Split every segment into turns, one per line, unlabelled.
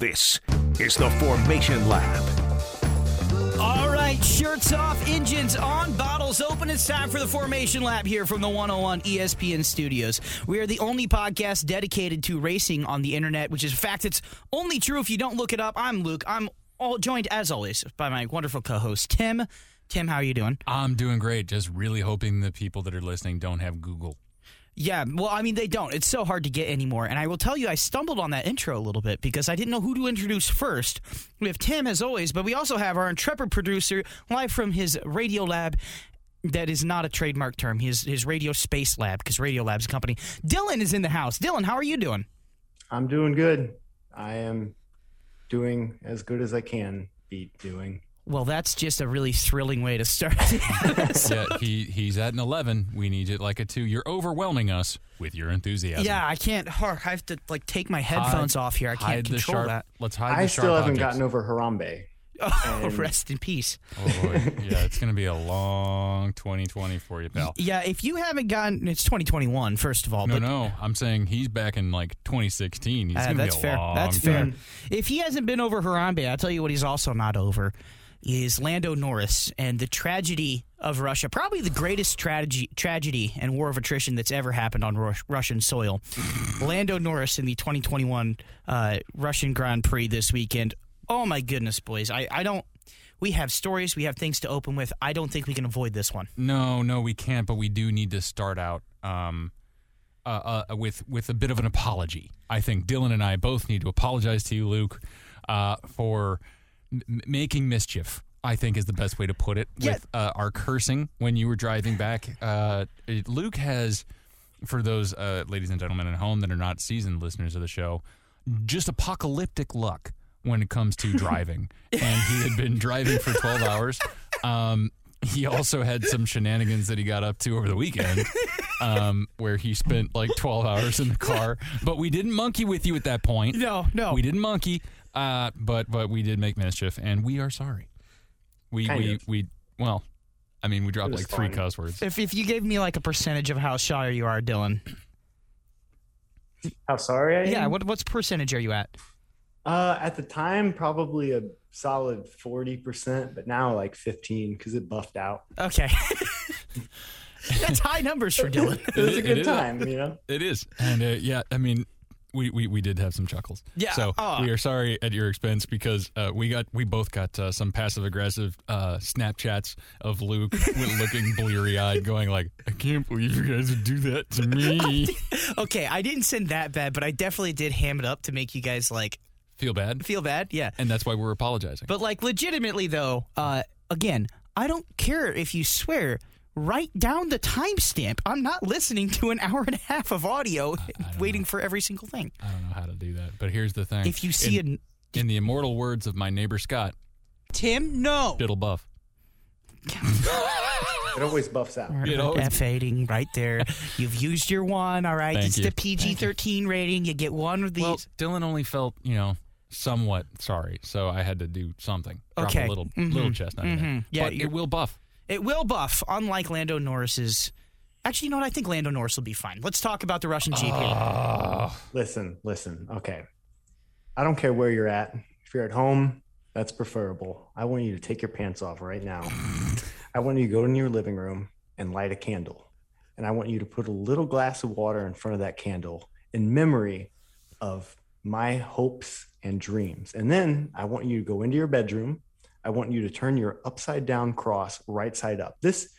This is the Formation Lap.
All right, shirts off, engines on, bottles open. It's time for the Formation Lap here from the 101 ESPN studios. We are the only podcast dedicated to racing on the internet, which is a fact that's only true if you don't look it up. I'm Luke. I'm all joined, as always, by my wonderful co host, Tim. Tim, how are you doing?
I'm doing great. Just really hoping the people that are listening don't have Google.
Yeah, well, I mean, they don't. It's so hard to get anymore. And I will tell you, I stumbled on that intro a little bit because I didn't know who to introduce first. We have Tim, as always, but we also have our intrepid producer live from his radio lab. That is not a trademark term. His his radio space lab, because Radio Lab's company. Dylan is in the house. Dylan, how are you doing?
I'm doing good. I am doing as good as I can be doing.
Well, that's just a really thrilling way to start.
yeah, he he's at an 11. We need it like a 2. You're overwhelming us with your enthusiasm.
yeah, I can't. Hark, I have to like take my headphones off here. I can't
hide the
control
sharp,
that.
Let's hide
I
the
still haven't
objects.
gotten over Harambe.
Oh,
And-
rest in peace.
Oh boy. Yeah, it's going to be a long 2020 for you, pal.
Yeah, if you haven't gotten, it's 2021, first of all.
No,
but
no. I'm saying he's back in like 2016. He's
Uh,
going to be
that's
a
fair.
long
That's fair. If he hasn't been over Harambe, I'll tell you what he's also not over is Lando Norris and the tragedy of Russia. Probably the greatest tragedy, tragedy and war of attrition that's ever happened on Rus- Russian soil. Lando Norris in the 2021 uh, Russian Grand Prix this weekend. Oh my goodness, boys! I, I don't. We have stories. We have things to open with. I don't think we can avoid this one.
No, no, we can't. But we do need to start out um, uh, uh, with with a bit of an apology. I think Dylan and I both need to apologize to you, Luke, uh, for m- making mischief. I think is the best way to put it.
Yeah.
With uh, our cursing when you were driving back, uh, Luke has, for those uh, ladies and gentlemen at home that are not seasoned listeners of the show, just apocalyptic luck when it comes to driving. and he had been driving for 12 hours. Um, he also had some shenanigans that he got up to over the weekend um, where he spent like 12 hours in the car. But we didn't monkey with you at that point.
No, no.
We didn't monkey, uh, but but we did make mischief, and we are sorry. We
Kind
we
of.
we well, I mean, we dropped
It was
like three
fun.
cuss words.
If if you gave me like a percentage of how shy you are, Dylan.
How sorry I am?
Yeah, what what's percentage are you at?
Uh, at the time, probably a solid 40%, but now like 15 because it buffed out.
Okay. That's high numbers for Dylan.
It was
It-
a good
is.
time, you know?
It is, and uh, yeah, I mean. We, we, we did have some chuckles.
Yeah,
So
oh.
we are sorry at your expense because uh, we got we both got uh, some passive aggressive uh, Snapchats of Luke with looking bleary eyed, going like, "I can't believe you guys would do that to me."
okay, I didn't send that bad, but I definitely did ham it up to make you guys like
Feel bad,
feel bad. Yeah.
and that's why we're apologizing.
But like legitimately though, uh again, I don't care if you swear. Write down the timestamp. I'm not listening to an hour and a half of audio waiting for every single thing.
I don't know how to do that. But here's the thing:
If you see
in,
a
in the immortal words of my neighbor Scott,
Tim, no.
diddle buff.
It always buffs out.
You know, it's-
F8ing right there. You've used your one, all right.
Thank
it's
you.
the PG 13 rating. You get one of these.
Well, Dylan only felt, you know, somewhat sorry, so I had to do something. Drop
Okay.
a little
Mhm.
little chestnut. in there.
Mhm. Yeah,
but it will buff.
It will buff, unlike Lando Norris's. Actually, you know what? I think Lando Norris will be fine. Let's talk about the Russian GP.
Ah.
Listen, listen. Okay. I don't care where you're at. If you're at home, that's preferable. I want you to take your pants off right now. I want you to go in your living room and light a candle. And I want you to put a little glass of water in front of that candle in memory of my hopes and dreams. And then I want you to go into your bedroom. I want you to turn your upside down cross right side up. This,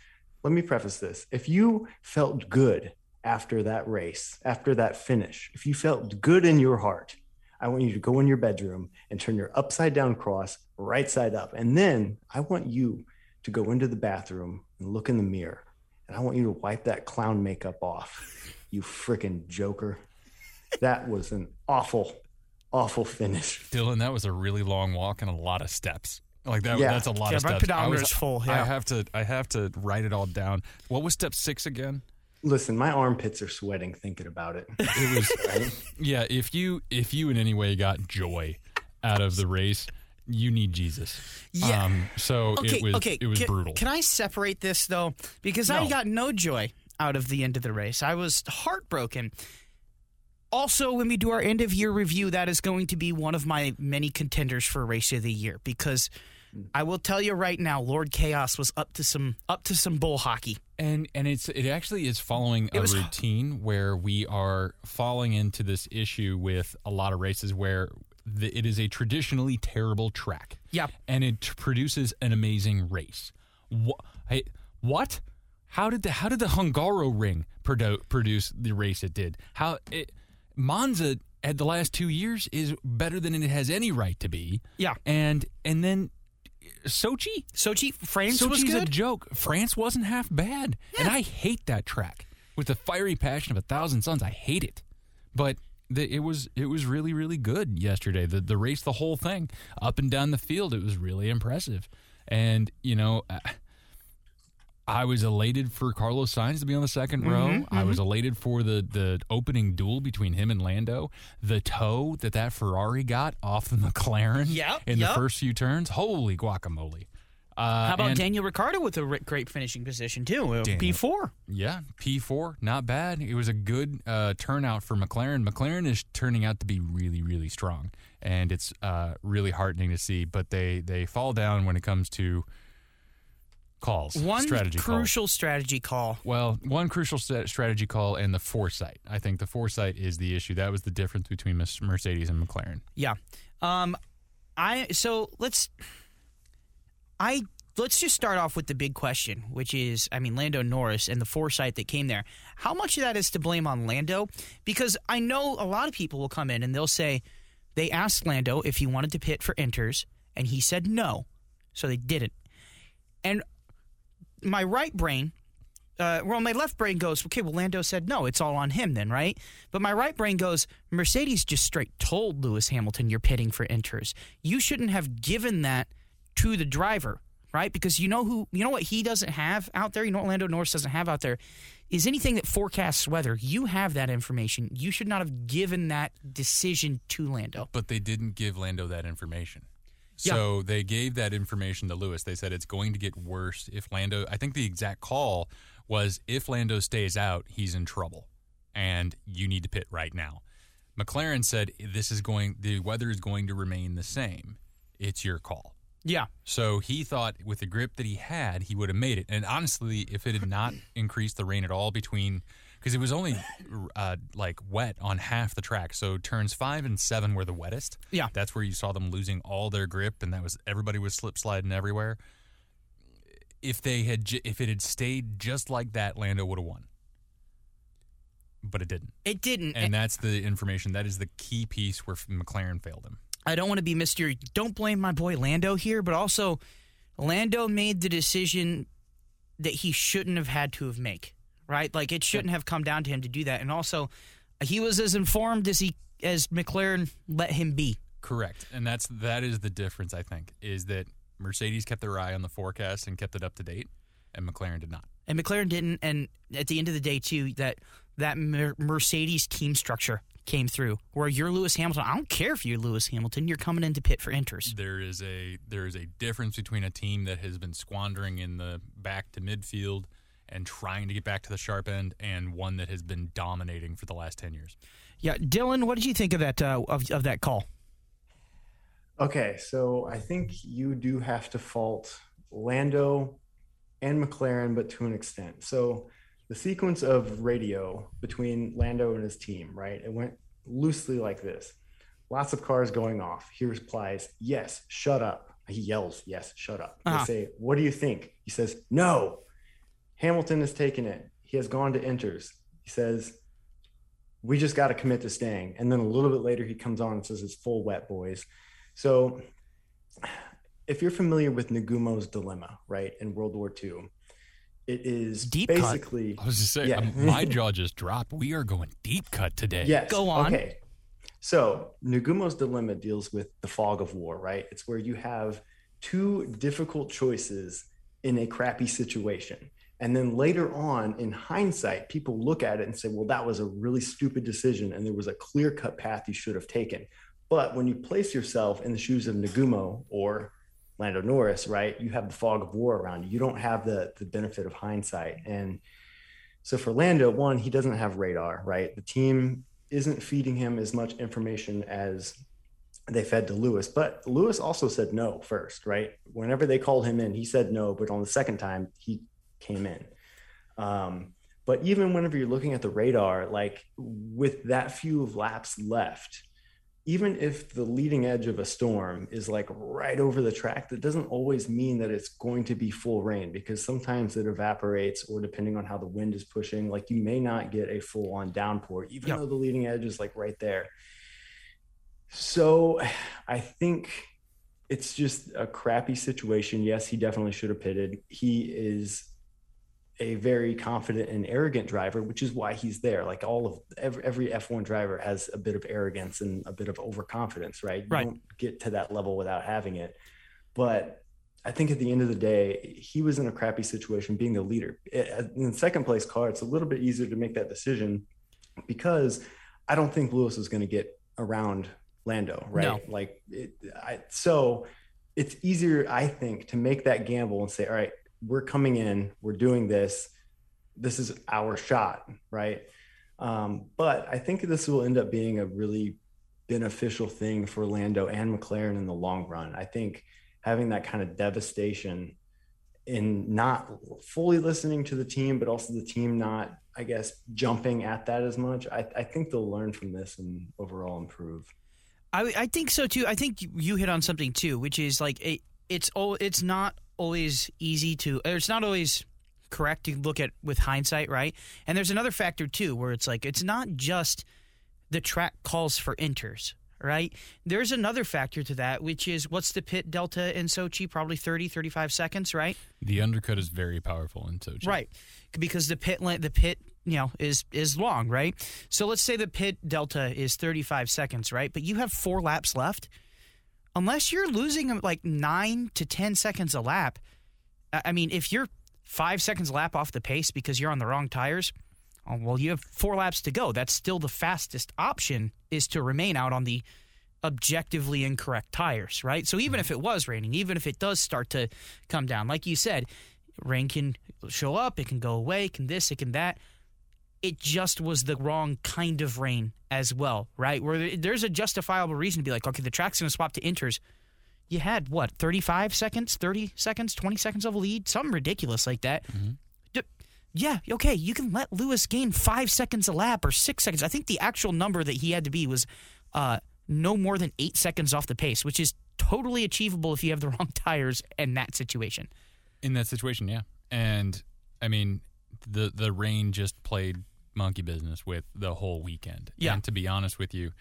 let me preface this. If you felt good after that race, after that finish, if you felt good in your heart, I want you to go in your bedroom and turn your upside down cross right side up. And then I want you to go into the bathroom and look in the mirror. And I want you to wipe that clown makeup off. You freaking joker. That was an awful, awful finish.
Dylan, that was a really long walk and a lot of steps. Like that,
Yeah.
that's a lot
Yeah,
of
my
steps. I
pedometer's
was-
full,
I have to, I have to write it all down. What was step six again?
Listen, my armpits are sweating thinking about it.
It was,
Right?
yeah. If you, if you in any way got joy out of the race, you need Jesus.
Yeah.
Um, so
Okay,
it was,
okay.
it was
can,
brutal.
Can I separate this though? Because I got no joy out of the end of the race. I was heartbroken. Also, when we do our end of year review, that is going to be one of my many contenders for race of the year because hmm. I will tell you right now, Lord Chaos was up to some up to some bull hockey.
And and it's it actually is following a
was-
routine where we are falling into this issue with a lot of races where the, it is a traditionally terrible track.
Yeah.
and it produces an amazing race. What? Hey, what? How did the how did the Hungaroring produ- produce the race it did? How it, Monza at the last two years is better than it has any right to be.
Yeah.
and and then Sochi.
Sochi, France was
Sochi's a joke. France wasn't half bad, and I hate that track with the fiery passion of a thousand suns. I hate it, but the, it was it was really really good yesterday. The the race, the whole thing, up and down the field, it was really impressive. And you know, uh, I, was elated for Carlos Sainz to be on the 2nd row. I was elated for the the opening duel between him and Lando. The toe that that Ferrari got off the McLaren
Yep,
in
yep.
the first few turns. Holy guacamole! Uh,
How about
and-
Daniel Ricciardo with a great finishing position too? Uh,
Daniel.
P4.
Yeah, P4, not bad. It was a good uh, turnout for McLaren. McLaren is turning out to be really, really strong, and it's uh, really heartening to see. But they they fall down when it comes to calls,
One
strategy calls.
crucial strategy call.
Well, one crucial st- strategy call and the foresight. I think the foresight is the issue. That was the difference between Mis- Mercedes and McLaren.
Yeah. Um I so let's I let's just start off with the big question, which is I mean Lando Norris and the foresight that came there. How much of that is to blame on Lando? Because I know a lot of people will come in and they'll say they asked Lando if he wanted to pit for inters and he said no. So they didn't. And my right brain uh, well, my left brain goes, okay, well, Lando said no, it's all on him then, right? But my right brain goes, Mercedes just straight told Lewis Hamilton you're pitting for inters. You shouldn't have given that to the driver, right? Because you know who, you know what he doesn't have out there. You know what Lando Norris doesn't have out there is anything that forecasts weather. You have that information. You should not have given that decision to Lando.
But they didn't give Lando that information.
Yeah.
So they gave that information to Lewis. They said it's going to get worse if Lando. I think the exact call was if Lando stays out, he's in trouble, and you need to pit right now. McLaren said this is going. The weather is going to remain the same. It's your call.
Yeah.
So he thought with the grip that he had, he would have made it. And honestly, if it had not increased the rain at all between, because it was only uh, like wet on half the track. So turns five and seven were the wettest.
Yeah.
That's where you saw them losing all their grip, and that was everybody was slip sliding everywhere. If they had, j- if it had stayed just like that, Lando would have won. But it didn't,
It didn't.
and that's the information. That is the key piece where McLaren failed him.
I don't want to be Mr. Don't blame my boy Lando here, but also Lando made the decision that he shouldn't have had to have make, right? Like it shouldn't have come down to him to do that. And also he was as informed as he as McLaren let him be.
Correct, and that's that is the difference. I think is that Mercedes kept their eye on the forecast and kept it up to date, and McLaren did not.
And McLaren didn't and at the end of the day too that that Mer- Mercedes team structure came through where you're Lewis Hamilton. I don't care if you're Lewis Hamilton, you're coming into pit for inters.
There is a there is a difference between a team that has been squandering in the back to midfield and trying to get back to the sharp end, and one that has been dominating for the last ten years.
Yeah, Dylan, what did you think of that uh, of, of that call?
Okay, so I think you do have to fault Lando and McLaren, but to an extent. So the sequence of radio between Lando and his team, right? It went loosely like this. Lots of cars going off. He replies, Yes, shut up. He yells, Yes, shut up.
Uh-huh.
They say, What do you think? He says, No. Hamilton has taken it. He has gone to inters. He says, We just got to commit to staying. And then a little bit later, he comes on and says, It's full wet, boys. So, if you're familiar with Nagumo's dilemma, right, in World War II, it is
Deep cut.
basically
I was just saying,
Yeah.
um, my jaw just dropped. We are going deep cut today.
yes.
Go on.
Okay. So Nagumo's dilemma deals with the fog of war, right? It's where you have two difficult choices in a crappy situation. And then later on, in hindsight, people look at it and say, well, that was a really stupid decision. And there was a clear cut path you should have taken. But when you place yourself in the shoes of Nagumo or Lando Norris, right, you have the fog of war around you. You don't have the, the benefit of hindsight. And so for Lando, one, he doesn't have radar, right? The team isn't feeding him as much information as they fed to Lewis. But Lewis also said no first, right? Whenever they called him in, he said no, but on the second time, he came in. Um, but even whenever you're looking at the radar, like with that few of laps left, even if the leading edge of a storm is like right over the track, that doesn't always mean that it's going to be full rain because sometimes it evaporates, or depending on how the wind is pushing, like you may not get a full on downpour, even yep. though the leading edge is like right there. So I think it's just a crappy situation. Yes, he definitely should have pitted. He is a very confident and arrogant driver, which is why he's there. Like all of every, every F1 driver has a bit of arrogance and a bit of overconfidence, right? You
right.
don't get to that level without having it. But I think at the end of the day, he was in a crappy situation being the leader. In second place car, it's a little bit easier to make that decision because I don't think Lewis is going to get around Lando, right?
No.
Like, it, I, so it's easier, I think, to make that gamble and say, all right, we're coming in, we're doing this. This is our shot, right? Um, but I think this will end up being a really beneficial thing for Lando and McLaren in the long run. I think having that kind of devastation in not fully listening to the team, but also the team not, I guess, jumping at that as much. I, I think they'll learn from this and overall improve.
I, I think so too. I think you hit on something too, which is like it, it's it's not always easy to. It's not always correct to look at with hindsight, right? And there's another factor too, where it's like it's not just the track calls for inters, right? There's another factor to that, which is what's the pit delta in Sochi? Probably 30, 35 seconds, right?
The undercut is very powerful in Sochi,
right? Because the pit the pit you know is is long, right? So let's say the pit delta is 35 seconds, right? But you have four laps left. Unless you're losing like nine to 10 seconds a lap, I mean, if you're five seconds a lap off the pace because you're on the wrong tires, oh, well, you have four laps to go. That's still the fastest option is to remain out on the objectively incorrect tires, right? So even mm-hmm. if it was raining, even if it does start to come down, like you said, rain can show up, it can go away, can this, it can that it just was the wrong kind of rain as well, right? Where there's a justifiable reason to be like, okay, the track's going to swap to inters. You had what, 35 seconds, 30 seconds, 20 seconds of a lead, something ridiculous like that. Mm-hmm. Yeah, okay, you can let Lewis gain five seconds a lap or six seconds. I think the actual number that he had to be was uh, no more than eight seconds off the pace, which is totally achievable if you have the wrong tires in that situation.
In that situation, yeah. And I mean, the the rain just played monkey business with the whole weekend.
Yeah.
And to be honest with you,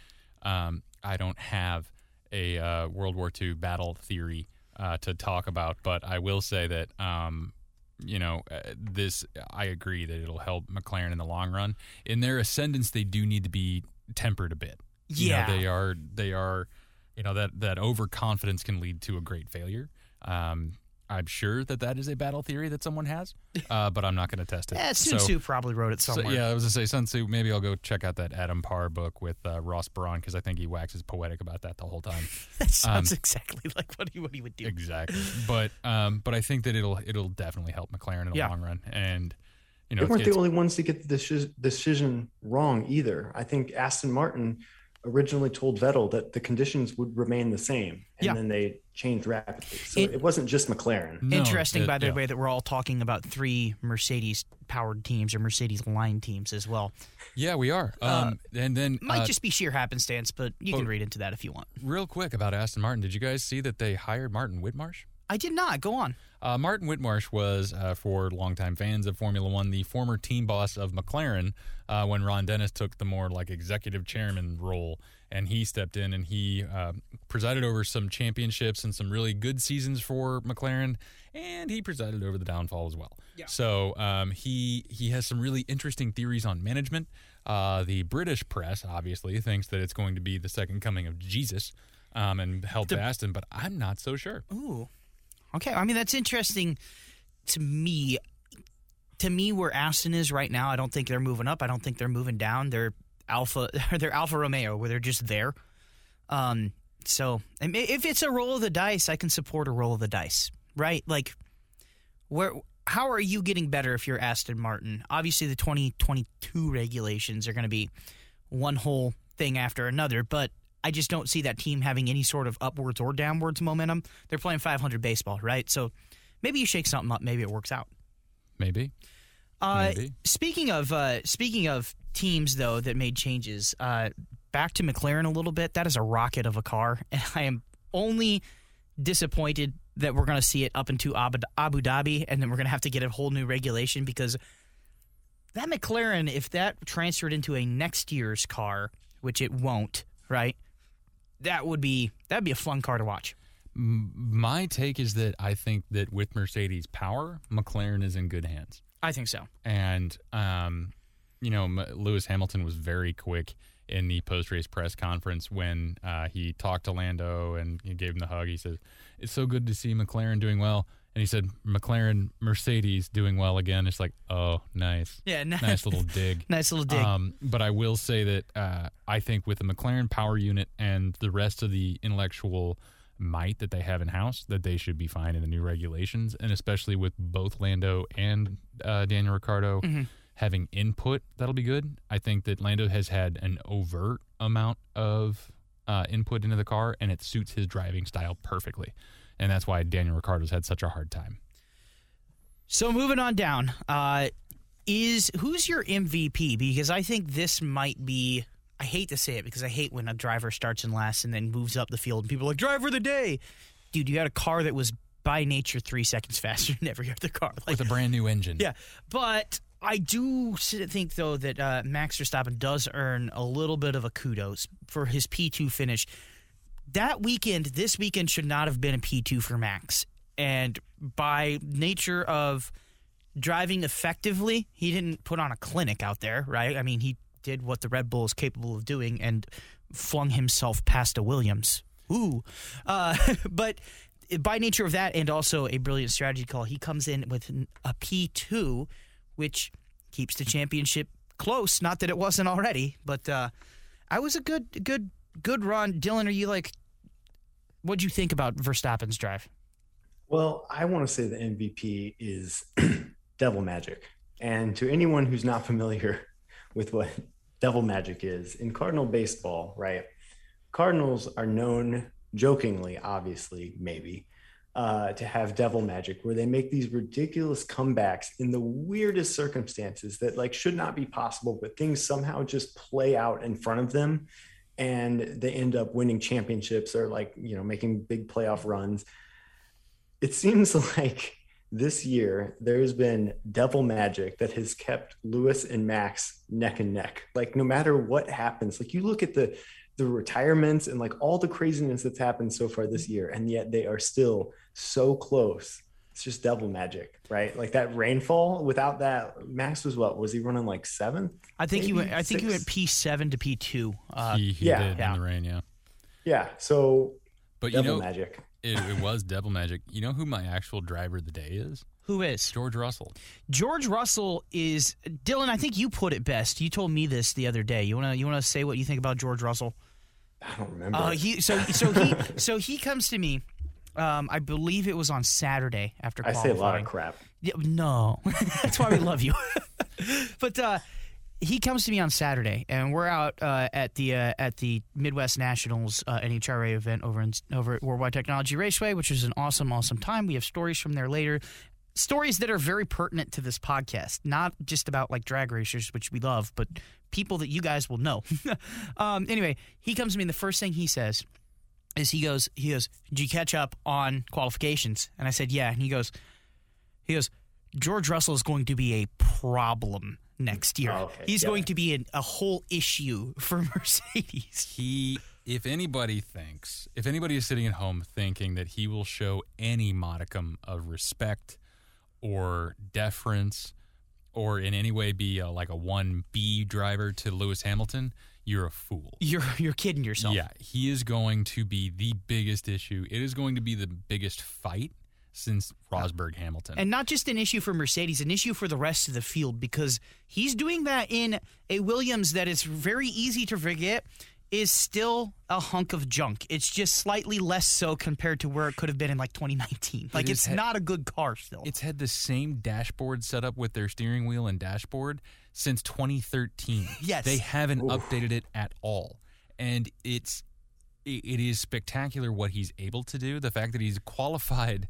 um, I don't have a uh, World War II battle theory uh, to talk about, but I will say that um, you know uh, this. I agree that it'll help McLaren in the long run. In their ascendance, they do need to be tempered a bit.
Yeah,
you know, they are. They are. You know that that overconfidence can lead to a great failure. Um, I'm sure that that is a battle theory that someone has, uh, but I'm not going to test it.
Yeah, Sun Tzu so, probably wrote it somewhere.
So, yeah, I was going to say Sun Tzu. Maybe I'll go check out that Adam Parr book with uh, Ross Brawn because I think he waxes poetic about that the whole time.
that sounds um, exactly like what he what he would do.
Exactly, but um, but I think that it'll it'll definitely help McLaren in the
yeah.
long run, and you know
they weren't the only ones to get the decision wrong either. I think Aston Martin originally told Vettel that the conditions would remain the same, and
yeah.
then they changed rapidly. So it, it wasn't just McLaren.
No, Interesting, it, by the yeah. way, that we're all talking about three Mercedes-powered teams or Mercedes line teams as well.
Yeah, we are. Uh, um, and then
might uh, just be sheer happenstance, but you can read into that if you want.
Real quick about Aston Martin, did you guys see that they hired Martin Whitmarsh?
I did not. Go on.
Uh, Martin Whitmarsh was, uh, for longtime fans of Formula One, the former team boss of McLaren uh, when Ron Dennis took the more like executive chairman role and he stepped in and he uh, presided over some championships and some really good seasons for McLaren, and he presided over the downfall as well.
Yeah.
So um, he he has some really interesting theories on management. Uh, the British press obviously thinks that it's going to be the second coming of Jesus um, and help the, Aston, but I'm not so sure.
Ooh, okay. I mean that's interesting to me. To me, where Aston is right now, I don't think they're moving up. I don't think they're moving down. They're Alpha, they're Alfa Romeo, where they're just there. Um, so if it's a roll of the dice, I can support a roll of the dice, right? Like, where how are you getting better if you're Aston Martin? Obviously, the 2022 regulations are going to be one whole thing after another. But I just don't see that team having any sort of upwards or downwards momentum. They're playing 500 baseball, right? So maybe you shake something up, maybe it works out.
Maybe.
Uh,
Maybe.
speaking of uh, speaking of teams though that made changes, uh, back to McLaren a little bit. That is a rocket of a car, and I am only disappointed that we're going to see it up into Abu, Abu Dhabi, and then we're going to have to get a whole new regulation because that McLaren, if that transferred into a next year's car, which it won't, right? That would be that'd be a fun car to watch.
My take is that I think that with Mercedes power, McLaren is in good hands.
I think so.
And um, you know, Lewis Hamilton was very quick in the post-race press conference when uh, he talked to Lando and he gave him the hug. He says, "It's so good to see McLaren doing well." And he said, "McLaren, Mercedes doing well again." It's like, oh, nice,
Yeah,
nice little dig.
nice little dig.
Um, but I will say that uh, I think with the McLaren power unit and the rest of the intellectual might that they have in house, that they should be fine in the new regulations, and especially with both Lando and uh, Daniel Ricciardo having input, that'll be good. I think that Lando has had an overt amount of uh, input into the car, and it suits his driving style perfectly, and that's why Daniel Ricciardo's had such a hard time.
So moving on down, uh, is who's your MVP? Because I think this might be. I hate to say it because I hate when a driver starts in last and then moves up the field and people are like driver of the day, dude. You had a car that was by nature three seconds faster than every other car. Like,
With a brand new engine.
yeah, but I do think though that uh, Max Verstappen does earn a little bit of a kudos for his P two finish. That weekend, this weekend should not have been a P two for Max, and by nature of driving effectively, he didn't put on a clinic out there, right? I mean, he did what the Red Bull is capable of doing and flung himself past a Williams. Ooh, uh, but by nature of that, and also a brilliant strategy call, he comes in with a P two, which keeps the championship close. Not that it wasn't already, but uh, I was a good, good, good run. Dylan, are you like? What'd you think about Verstappen's drive?
Well, I want to say the MVP is Devil Magic. And to anyone who's not familiar with what Devil Magic is, in Cardinal baseball, right? Cardinals are known jokingly, obviously, maybe, uh, to have devil magic where they make these ridiculous comebacks in the weirdest circumstances that like should not be possible, but things somehow just play out in front of them and they end up winning championships or like, you know, making big playoff runs it seems like this year there's been devil magic that has kept Lewis and Max neck and neck. Like no matter what happens, like you look at the the retirements and like all the craziness that's happened so far this year, and yet they are still so close. It's just devil magic, right? Like that rainfall. Without that, Max was what? Was he running like seventh?
I think he went. I think he went P seven to P two. Uh,
he, he
yeah.
did
Yeah.
in the rain, yeah.
Yeah. So
But you know,
magic.
it, it was devil magic. You know who my actual driver of the day is?
who is
George Russell.
George Russell? Is Dylan? I think you put it best. You told me this the other day. You wanna you wanna say what you think about George Russell?
I don't remember.
Uh, he so so he so he comes to me. Um, I believe it was on Saturday after
I say a lot of crap.
Yeah, no, that's why we love you. but uh, he comes to me on Saturday, and we're out uh, at the uh, at the Midwest Nationals uh, NHRA event over in over at Worldwide Technology Raceway, which is an awesome, awesome time. We have stories from there later, stories that are very pertinent to this podcast, not just about like drag racers, which we love, but people that you guys will know. um, anyway, he comes to me, and the first thing he says is he goes, he goes, "Did you catch up on qualifications?" And I said, "Yeah." And he goes, he goes, George Russell is going to be a problem next year.
Oh, okay.
He's
Yeah.
going to be an, a whole issue for Mercedes.
He, if anybody thinks, if anybody is sitting at home thinking that he will show any modicum of respect or deference or in any way be a, like a 1B driver to Lewis Hamilton, you're a fool.
You're you're kidding yourself.
Yeah, he is going to be the biggest issue. It is going to be the biggest fight since Rosberg Hamilton.
And not just an issue for Mercedes, an issue for the rest of the field because he's doing that in a Williams that is very easy to forget is still a hunk of junk. It's just slightly less so compared to where it could have been in like 2019. Like
is
it's
he-
not a good car still.
It's had the same dashboard setup with their steering wheel and dashboard since 2013.
Yes.
They haven't updated it at all. And it's it, it is spectacular what he's able to do. The fact that he's qualified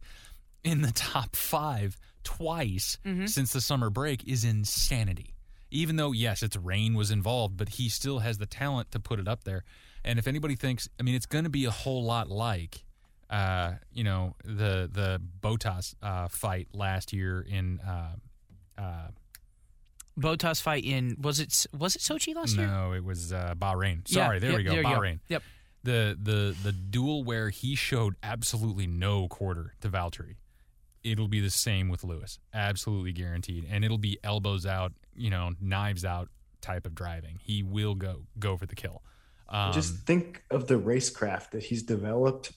in the top 5 twice mm-hmm. since the summer break is insanity. Even though yes, it's rain was involved, but he still has the talent to put it up there. And if anybody thinks, I mean, it's going to be a whole lot like uh, you know the the Bottas uh, fight last year in uh, uh,
Bottas fight in was it was it Sochi last year?
no, it was uh, Bahrain.
Yeah,
Sorry, there
yep,
we go,
there you go.
Bahrain.
Yep.
The the the duel where he showed absolutely no quarter to Valtteri. It'll be the same with Lewis, absolutely guaranteed, and it'll be elbows out, you know, knives out type of driving. He will go go for the kill. Um,
Just think of the racecraft that he's developed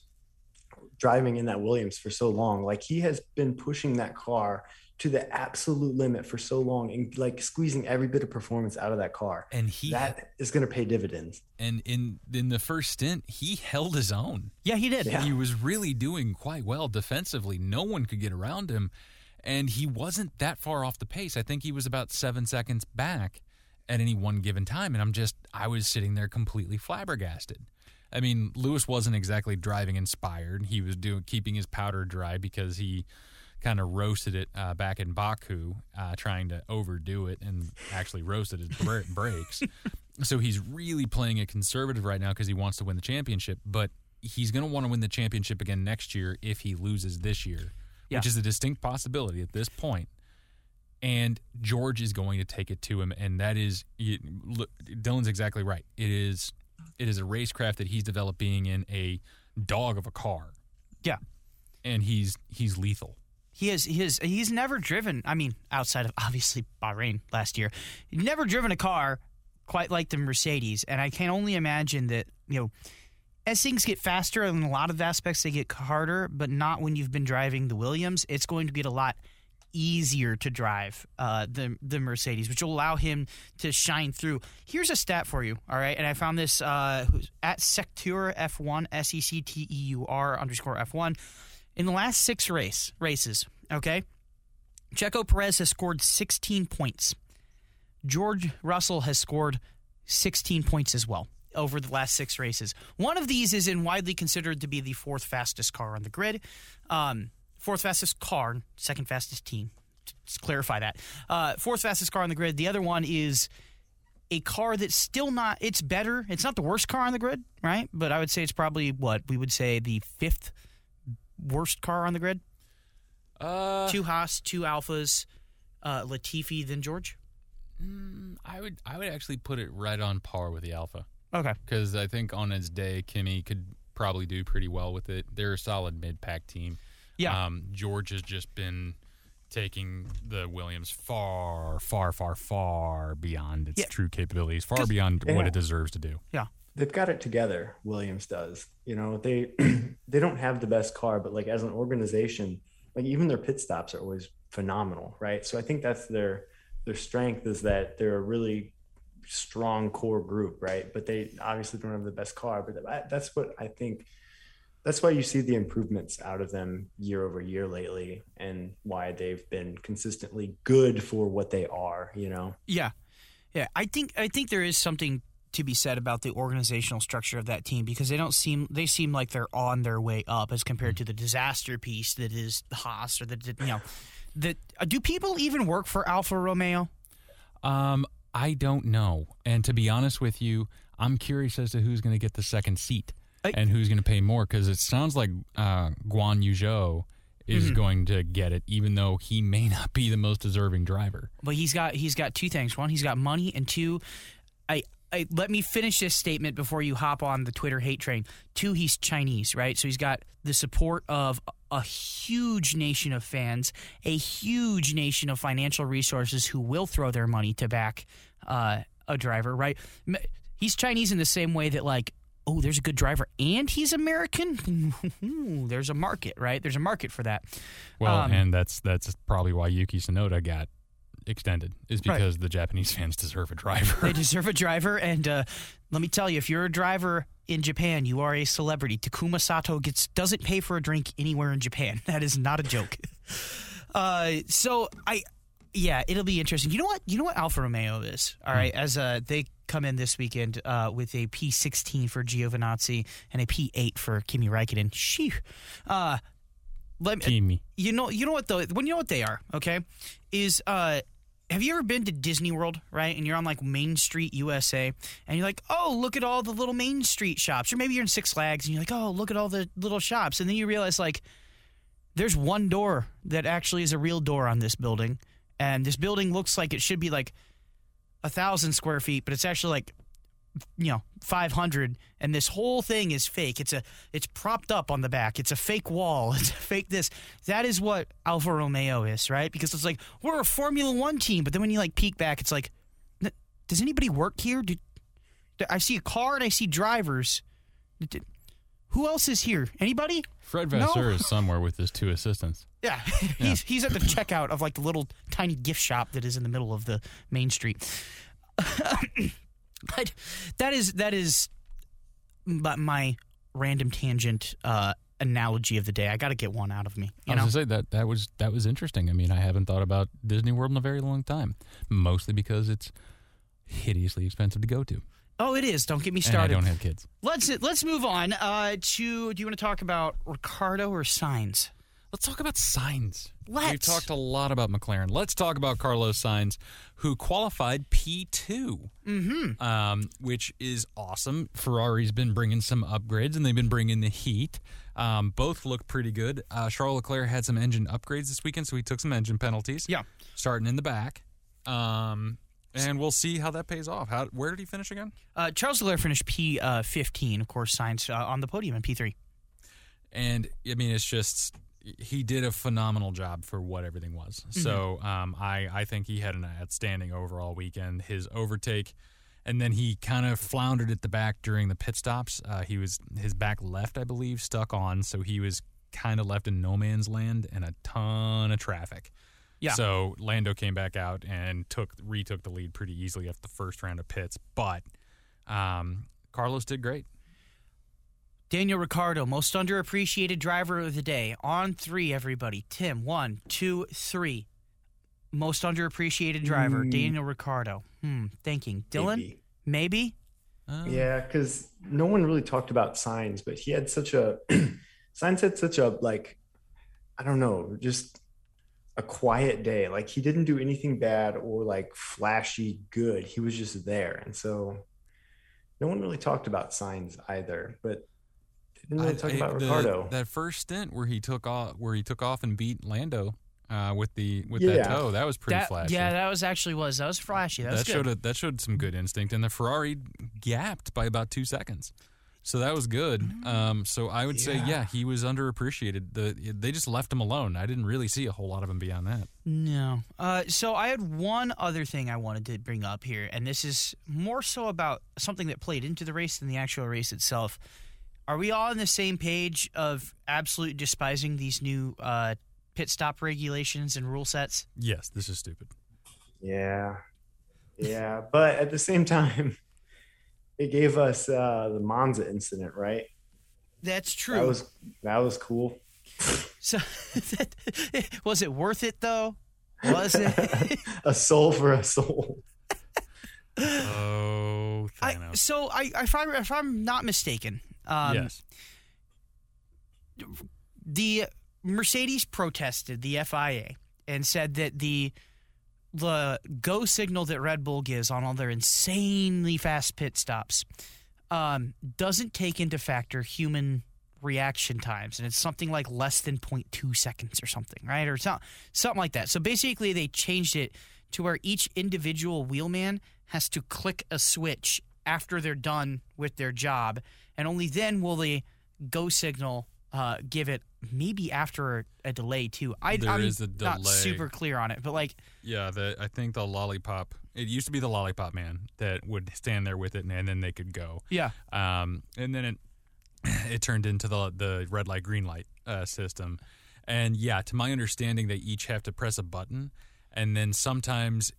driving in that Williams for so long. Like he has been pushing that car to the absolute limit for so long and like squeezing every bit of performance out of that car.
and he
that is going to pay dividends.
and in in the first stint, he held his own.
Yeah, he did.
Yeah.
He was really doing quite well defensively. No one could get around him, and he wasn't that far off the pace. I think he was about seven seconds back at any one given time, and I'm just I was sitting there completely flabbergasted. I mean, Lewis wasn't exactly driving inspired. He was doing keeping his powder dry because he kind of roasted it uh, back in Baku, uh, trying to overdo it and actually roasted his bra- brakes. so he's really playing it conservative right now because he wants to win the championship. But he's going to want to win the championship again next year if he loses this year,
Yeah.
which is a distinct possibility at this point. And George is going to take it to him, and that is you- look, Dylan's exactly right. It is it is a racecraft that he's developed being in a dog of a car,
Yeah.
and he's he's lethal.
He is. He is. He's never driven. I mean, outside of obviously Bahrain last year, never driven a car quite like the Mercedes. And I can only imagine that you know, as things get faster in a lot of aspects, they get harder. But not when you've been driving the Williams. It's going to get a lot easier to drive uh, the the Mercedes, which will allow him to shine through. Here's a stat for you, all right? And I found this uh, at Secteur F1, S E C T E U R underscore F1. In the last six race races, okay, Checo Perez has scored 16 points. George Russell has scored 16 points as well over the last six races. One of these is in widely considered to be the fourth fastest car on the grid. Um, fourth fastest car, second fastest team. Just clarify that. Uh, fourth fastest car on the grid. The other one is a car that's still not. It's better. It's not the worst car on the grid, right? But I would say it's probably what we would say the fifth worst car on the grid.
Uh,
two Haas, two Alphas, uh, Latifi, then George.
I would I would actually put it right on par with the Alpha
Okay.
because I think on its day Kimi could probably do pretty well with it. They're a solid mid pack team.
Yeah.
Um, George has just been taking the Williams far, far, far, far beyond its
Yeah.
true capabilities, far beyond what it deserves to do.
Yeah.
They've got it together. Williams does. You know, they they don't have the best car, but like as an organization, like even their pit stops are always phenomenal, right? So I think that's their their strength is that they're a really strong core group, right? But they obviously don't have the best car, but that's what I think that's why you see the improvements out of them year over year lately and why they've been consistently good for what they are, you know.
Yeah, yeah. I think I think there is something to be said about the organizational structure of that team because they don't seem they seem like they're on their way up as compared to the disaster piece that is Haas or the you know that uh, do people even work for Alfa Romeo?
Um, I don't know, and to be honest with you, I'm curious as to who's going to get the second seat
I-
and who's going to pay more because it sounds like uh, Guan Yu Zhou is
Mm-hmm.
going to get it, even though he may not be the most deserving driver.
But he's got he's got two things. One, he's got money, and two, I. I, let me finish this statement before you hop on the Twitter hate train. Two, he's Chinese, right? So he's got the support of a huge nation of fans, a huge nation of financial resources who will throw their money to back uh, a driver, right? He's Chinese in the same way that, like, oh, there's a good driver and he's American. there's a market, right? There's a market for that.
Well,
Um,
and that's that's probably why Yuki Tsunoda got extended is
Right.
because the Japanese fans deserve a driver.
They deserve a driver, and uh, let me tell you, if you're a driver in Japan, you are a celebrity. Takuma Sato gets doesn't pay for a drink anywhere in Japan. That is not a joke. uh, so I, yeah, it'll be interesting. You know what? You know what Alfa Romeo is. All right, as uh, they come in this weekend uh, with a P16 for Giovinazzi and a P8 for Kimi Räikkönen. Sheesh. Uh, let me,
Kimi.
you know you know what though when you know what they are okay is uh have you ever been to Disney World, right? And you're on like Main Street, USA, and you're like, oh, look at all the little Main Street shops. Or maybe you're in Six Flags and you're like, oh, look at all the little shops. And then you realize, like, there's one door that actually is a real door on this building. And this building looks like it should be like a thousand square feet, but it's actually like you know 500 and this whole thing is fake. It's a it's propped up on the back. It's a fake wall. It's a fake this. That is what alfa romeo is right? Because it's like we're a formula one team but then when you like peek back it's like does anybody work here? Do, do- i see a car and i see drivers. Who else is here? Anybody?
Fred
No.
Is somewhere with his two assistants.
yeah, he's he's at the checkout of like the little tiny gift shop that is in the middle of the main street. But that is that is but my random tangent uh, analogy of the day. I got to get one out of me. You
I was
know,
gonna say that that was that was interesting. I mean, I haven't thought about Disney World in a very long time, mostly because it's hideously expensive to go to,
oh, it is. Don't get me
and I
started.
don't have kids.
let's let's move on uh, to. Do you want to talk about Ricciardo or Sainz?
Let's talk about Sainz. We've talked a lot about McLaren. Let's talk about Carlos Sainz, who qualified P2, mm-hmm. um, which is awesome. Ferrari's been bringing some upgrades, and they've been bringing the heat. Um, both look pretty good. Uh, Charles Leclerc had some engine upgrades this weekend, so he took some engine penalties.
Yeah.
starting in the back. Um, and we'll see how that pays off. How, where did he finish again?
Uh, Charles Leclerc finished P uh, fifteen. Of course, Sainz uh, on the podium in P three.
and I mean, it's just he did a phenomenal job for what everything was. So um, I I think he had an outstanding overall weekend. His overtake, and then he kind of floundered at the back during the pit stops. Uh, he was his back left, I believe, stuck on, so he was kind of left in no man's land and a ton of traffic.
Yeah.
So Lando came back out and took retook the lead pretty easily after the first round of pits, but um, Carlos did great.
Daniel Ricciardo, most underappreciated driver of the day. On three, everybody. Tim, one, two, three. Most underappreciated driver,
Mm.
Daniel Ricciardo. Hmm, thinking. Dylan,
Maybe.
maybe?
Uh,
Yeah, because no one really talked about Sainz, but he had such a Sainz had such a like, I don't know, just a quiet day. Like he didn't do anything bad or like flashy good. He was just there, and so no one really talked about Sainz either. But they didn't really
I-
talk
I-
about
the-
Ricciardo.
That first stint where he took off, where he took off and beat Lando uh, with the with
Yeah.
that toe, that was pretty
That-
flashy.
Yeah, that was actually was. That was flashy. That, was
that
good.
showed a, that showed some good instinct, and the Ferrari gapped by about two seconds, so that was good. Um, so I would say,
Mm. Yeah.
yeah, he was underappreciated. The they just left him alone. I didn't really see a whole lot of him beyond that.
No. Uh, so I had one other thing I wanted to bring up here, and this is more so about something that played into the race than the actual race itself. Are we all on the same page of absolute despising these new uh, pit stop regulations and rule sets?
Yes, this is stupid.
Yeah. Yeah. But at the same time, it gave us uh, the Monza incident, right?
That's true.
That was that was cool.
so, was it worth it though? Was it?
a soul for a soul.
Oh,
I, so I, if, I, if I'm not mistaken, um,
yes,
the Mercedes protested the FIA and said that the the go signal that Red Bull gives on all their insanely fast pit stops um, doesn't take into factor human reaction times, and it's something like less than 0.2 seconds or something, right? Or so, something like that. So basically, they changed it to where each individual wheelman has to click a switch after they're done with their job, and only then will the go signal uh, give it maybe after a, delay too. I,
There
I'm
is a
not super clear on it, but like
yeah. The I think the lollipop. It used to be the lollipop man that would stand there with it, and, and then they could go.
yeah,
um, and then it it turned into the the red light green light uh, system and yeah to my understanding they each have to press a button and then sometimes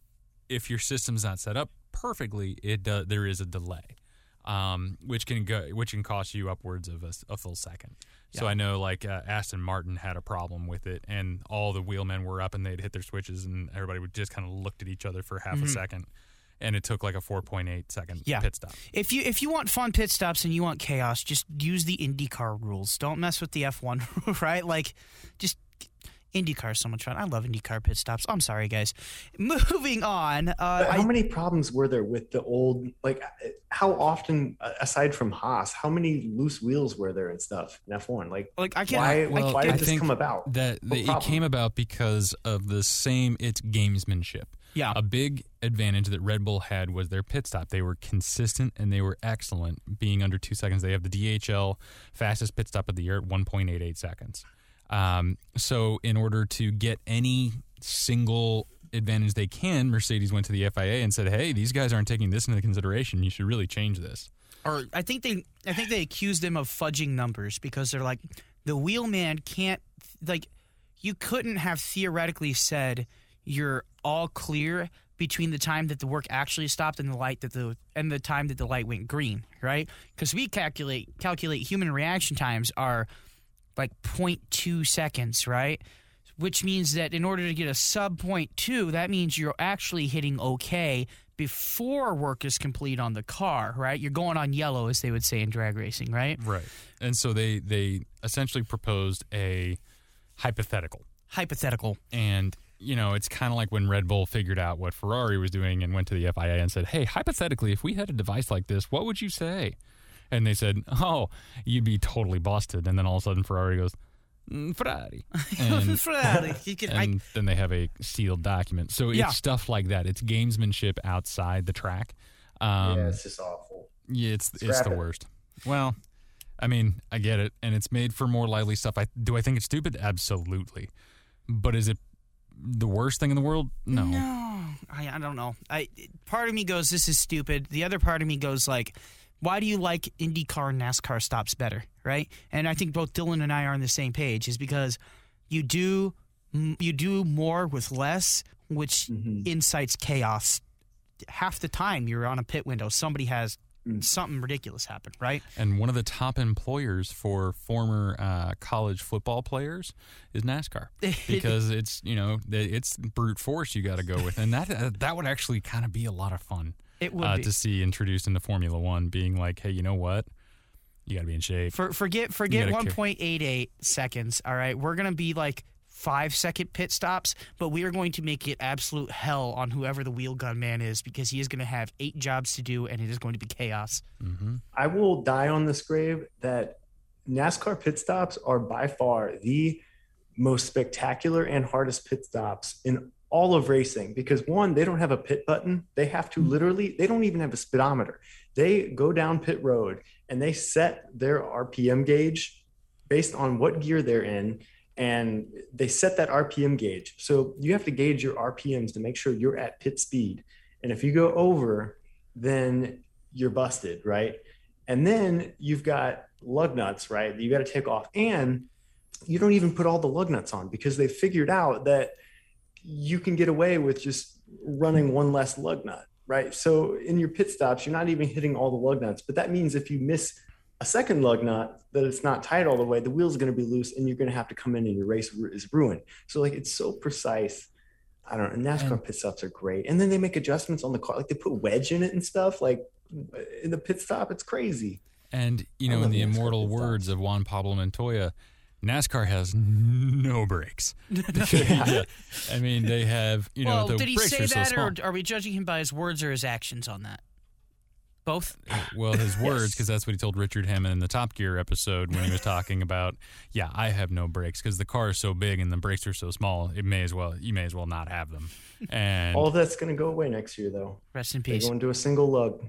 if your system's not set up perfectly, it does, there is a delay, um, which can go which can cost you upwards of a, a full second. So I know like uh, Aston Martin had a problem with it, and all the wheelmen were up and they'd hit their switches, and everybody would just kind of looked at each other for half a second, and it took like a 4.8 second
Yeah.
pit stop.
If you if you want fun pit stops and you want chaos, just use the IndyCar rules. Don't mess with the F1, right? Like, just IndyCar is so much fun. I love IndyCar pit stops. I'm sorry, guys. Moving on. Uh,
how
I,
many problems were there with the old? Like, how often, uh, aside from Haas, how many loose wheels were there and stuff in F1? Like,
like I can't.
why?
I,
well,
why
I
did this
think
come about?
That
What
the, it came about because of the same. It's gamesmanship.
yeah.
A big advantage that Red Bull had was their pit stop. They were consistent and they were excellent, being under two seconds. They have the DHL fastest pit stop of the year at 1.88 seconds. Um, so, in order to get any single advantage they can, Mercedes went to the FIA and said, "Hey, these guys aren't taking this into consideration. You should really change this."
or I think they I think they accused them of fudging numbers because they're like the wheelman can't like you couldn't have theoretically said you're all clear between the time that the work actually stopped and the light that the and the time that the light went green, right? Because we calculate calculate human reaction times are like 0.2 seconds, right? Which means that in order to get a sub 0.2, that means you're actually hitting okay before work is complete on the car, right? You're going on yellow, as they would say in drag racing, right?
Right. And so they they essentially proposed a hypothetical.
Hypothetical.
And, you know, it's kind of like when Red Bull figured out what Ferrari was doing and went to the FIA and said, hey, hypothetically, if we had a device like this, what would you say? And they said, oh, you'd be totally busted. And then all of a sudden Ferrari goes, "Mm, Ferrari. And,
Ferrari. You can- I-
and then they have a sealed document. So it's
Yeah.
stuff like that. It's gamesmanship outside the track. Um,
yeah, it's just awful.
yeah, it's it's
Scrap
the
it.
worst. Well, I mean, I get it, and it's made for more lively stuff. I do I think it's stupid? Absolutely. But is it the worst thing in the world? No.
No, I, I don't know. I part of me goes, this is stupid. The other part of me goes like, why do you like IndyCar and NASCAR stops better, right? And I think both Dylan and I are on the same page, is because you do you do more with less, which incites chaos. Half the time you're on a pit window, somebody has something ridiculous happen, right?
And one of the top employers for former uh, college football players is NASCAR because it's you know it's brute force you got to go with, and that uh, that would actually kind of be a lot of fun
It would
uh,
be.
to see introduced into Formula One, being like, hey, you know what, you got to be in shape.
For, forget forget
gotta
one
care.
point eight eight seconds. All right, we're gonna be like five second pit stops, but we are going to make it absolute hell on whoever the wheel gun man is because he is going to have eight jobs to do and it is going to be chaos.
I will die on this grave that NASCAR pit stops are by far the most spectacular and hardest pit stops in all of racing because one, they don't have a pit button. They have to mm-hmm. literally, they don't even have a speedometer. They go down pit road and they set their RPM gauge based on what gear they're in and they set that RPM gauge. So you have to gauge your RPMs to make sure you're at pit speed. And if you go over, then you're busted, right? And then you've got lug nuts, right? You got to take off. And you don't even put all the lug nuts on because they figured out that you can get away with just running one less lug nut, right? So in your pit stops, you're not even hitting all the lug nuts. But that means if you miss a second lug nut that it's not tight all the way, the wheel's going to be loose and you're going to have to come in and your race is ruined. So like it's so precise. I don't know.
And NASCAR
pit stops are great. And then they make adjustments on the car. Like they put wedge in it and stuff. Like in the pit stop, it's crazy.
And you know, in the
NASCAR
immortal words of Juan Pablo Montoya, NASCAR has no brakes. Yeah. I mean, they have you know
well,
the
did he
brakes
say
are so
that,
small.
or are we judging him by his words or his actions on that? Both.
well, his words, because that's what he told Richard Hammond in the Top Gear episode when he was talking about, yeah, I have no brakes because the car is so big and the brakes are so small. It may as well, you may as well not have them. And
All that's going to go away next year, though.
Rest in
They're
peace.
going to a single lug.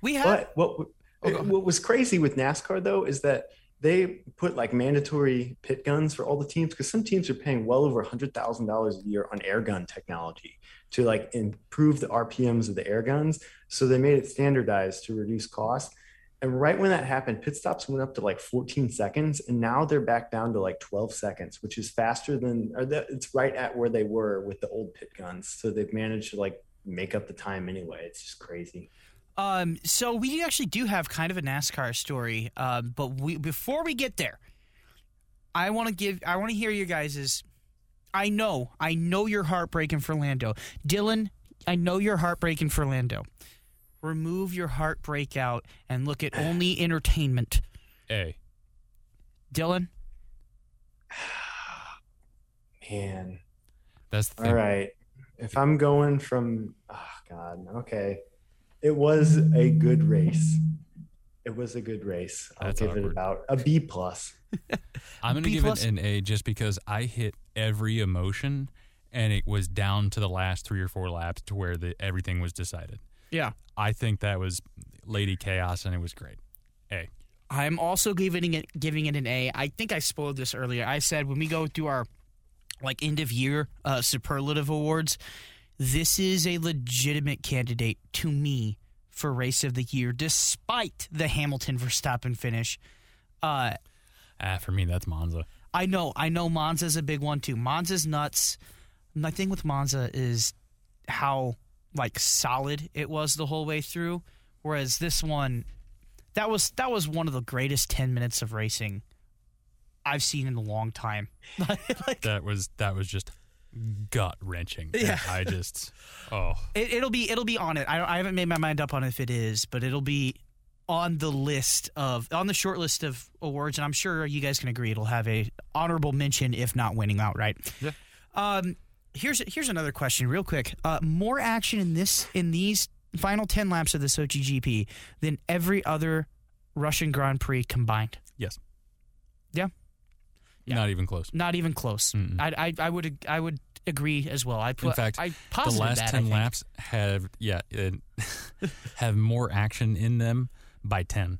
We have.
But what
Oh,
what was crazy with NASCAR though is that they put like mandatory pit guns for all the teams because some teams are paying well over hundred thousand dollars a year on air gun technology to like improve the RPMs of the air guns. So they made it standardized to reduce cost. And right when that happened, pit stops went up to like 14 seconds, and now they're back down to like 12 seconds, which is faster than, or it's right at where they were with the old pit guns. So they've managed to like make up the time anyway. It's just crazy.
Um, so we actually do have kind of a NASCAR story, uh, but we before we get there, I want to give, I want to hear you guys' I know, I know you're heartbreaking for Lando. Dylan, I know you're heartbreaking for Lando. Remove your heartbreak out and look at only entertainment.
A.
Dylan,
Man.
That's the thing.
All right. If I'm going from, oh God, okay. It was a good race. It was a good race. I'll
That's
give
awkward.
it about a B plus.
I'm going to
B
give
plus?
it an A just because I hit every emotion and it was down to the last three or four laps to where the, everything was decided.
yeah,
I think that was Lady Chaos and it was great. A.
I'm also giving it giving it an A. I think I spoiled this earlier. I said when we go through our like end of year uh, superlative awards, this is a legitimate candidate to me for race of the year, despite the Hamilton Verstappen finish. Uh,
Ah, for me, that's Monza.
I know, I know, Monza's a big one too. Monza's nuts. My thing with Monza is how like solid it was the whole way through, whereas this one, that was that was one of the greatest ten minutes of racing I've seen in a long time. like,
That was that was just gut wrenching.
Yeah.
I just oh
it, it'll be it'll be on it. I, I haven't made my mind up on if it is, but it'll be on the list of on the short list of awards, and I'm sure you guys can agree it'll have a honorable mention if not winning outright.
Yeah.
Um, here's here's another question, real quick. Uh, more action in this in these final ten laps of the Sochi GP than every other Russian Grand Prix combined.
yes.
Yeah. Yeah.
Not even close.
Not even close.
Mm-mm.
I, I I would I would agree as well. I put,
In fact,
I
The last
that,
ten laps have yeah it, have more action in them by ten.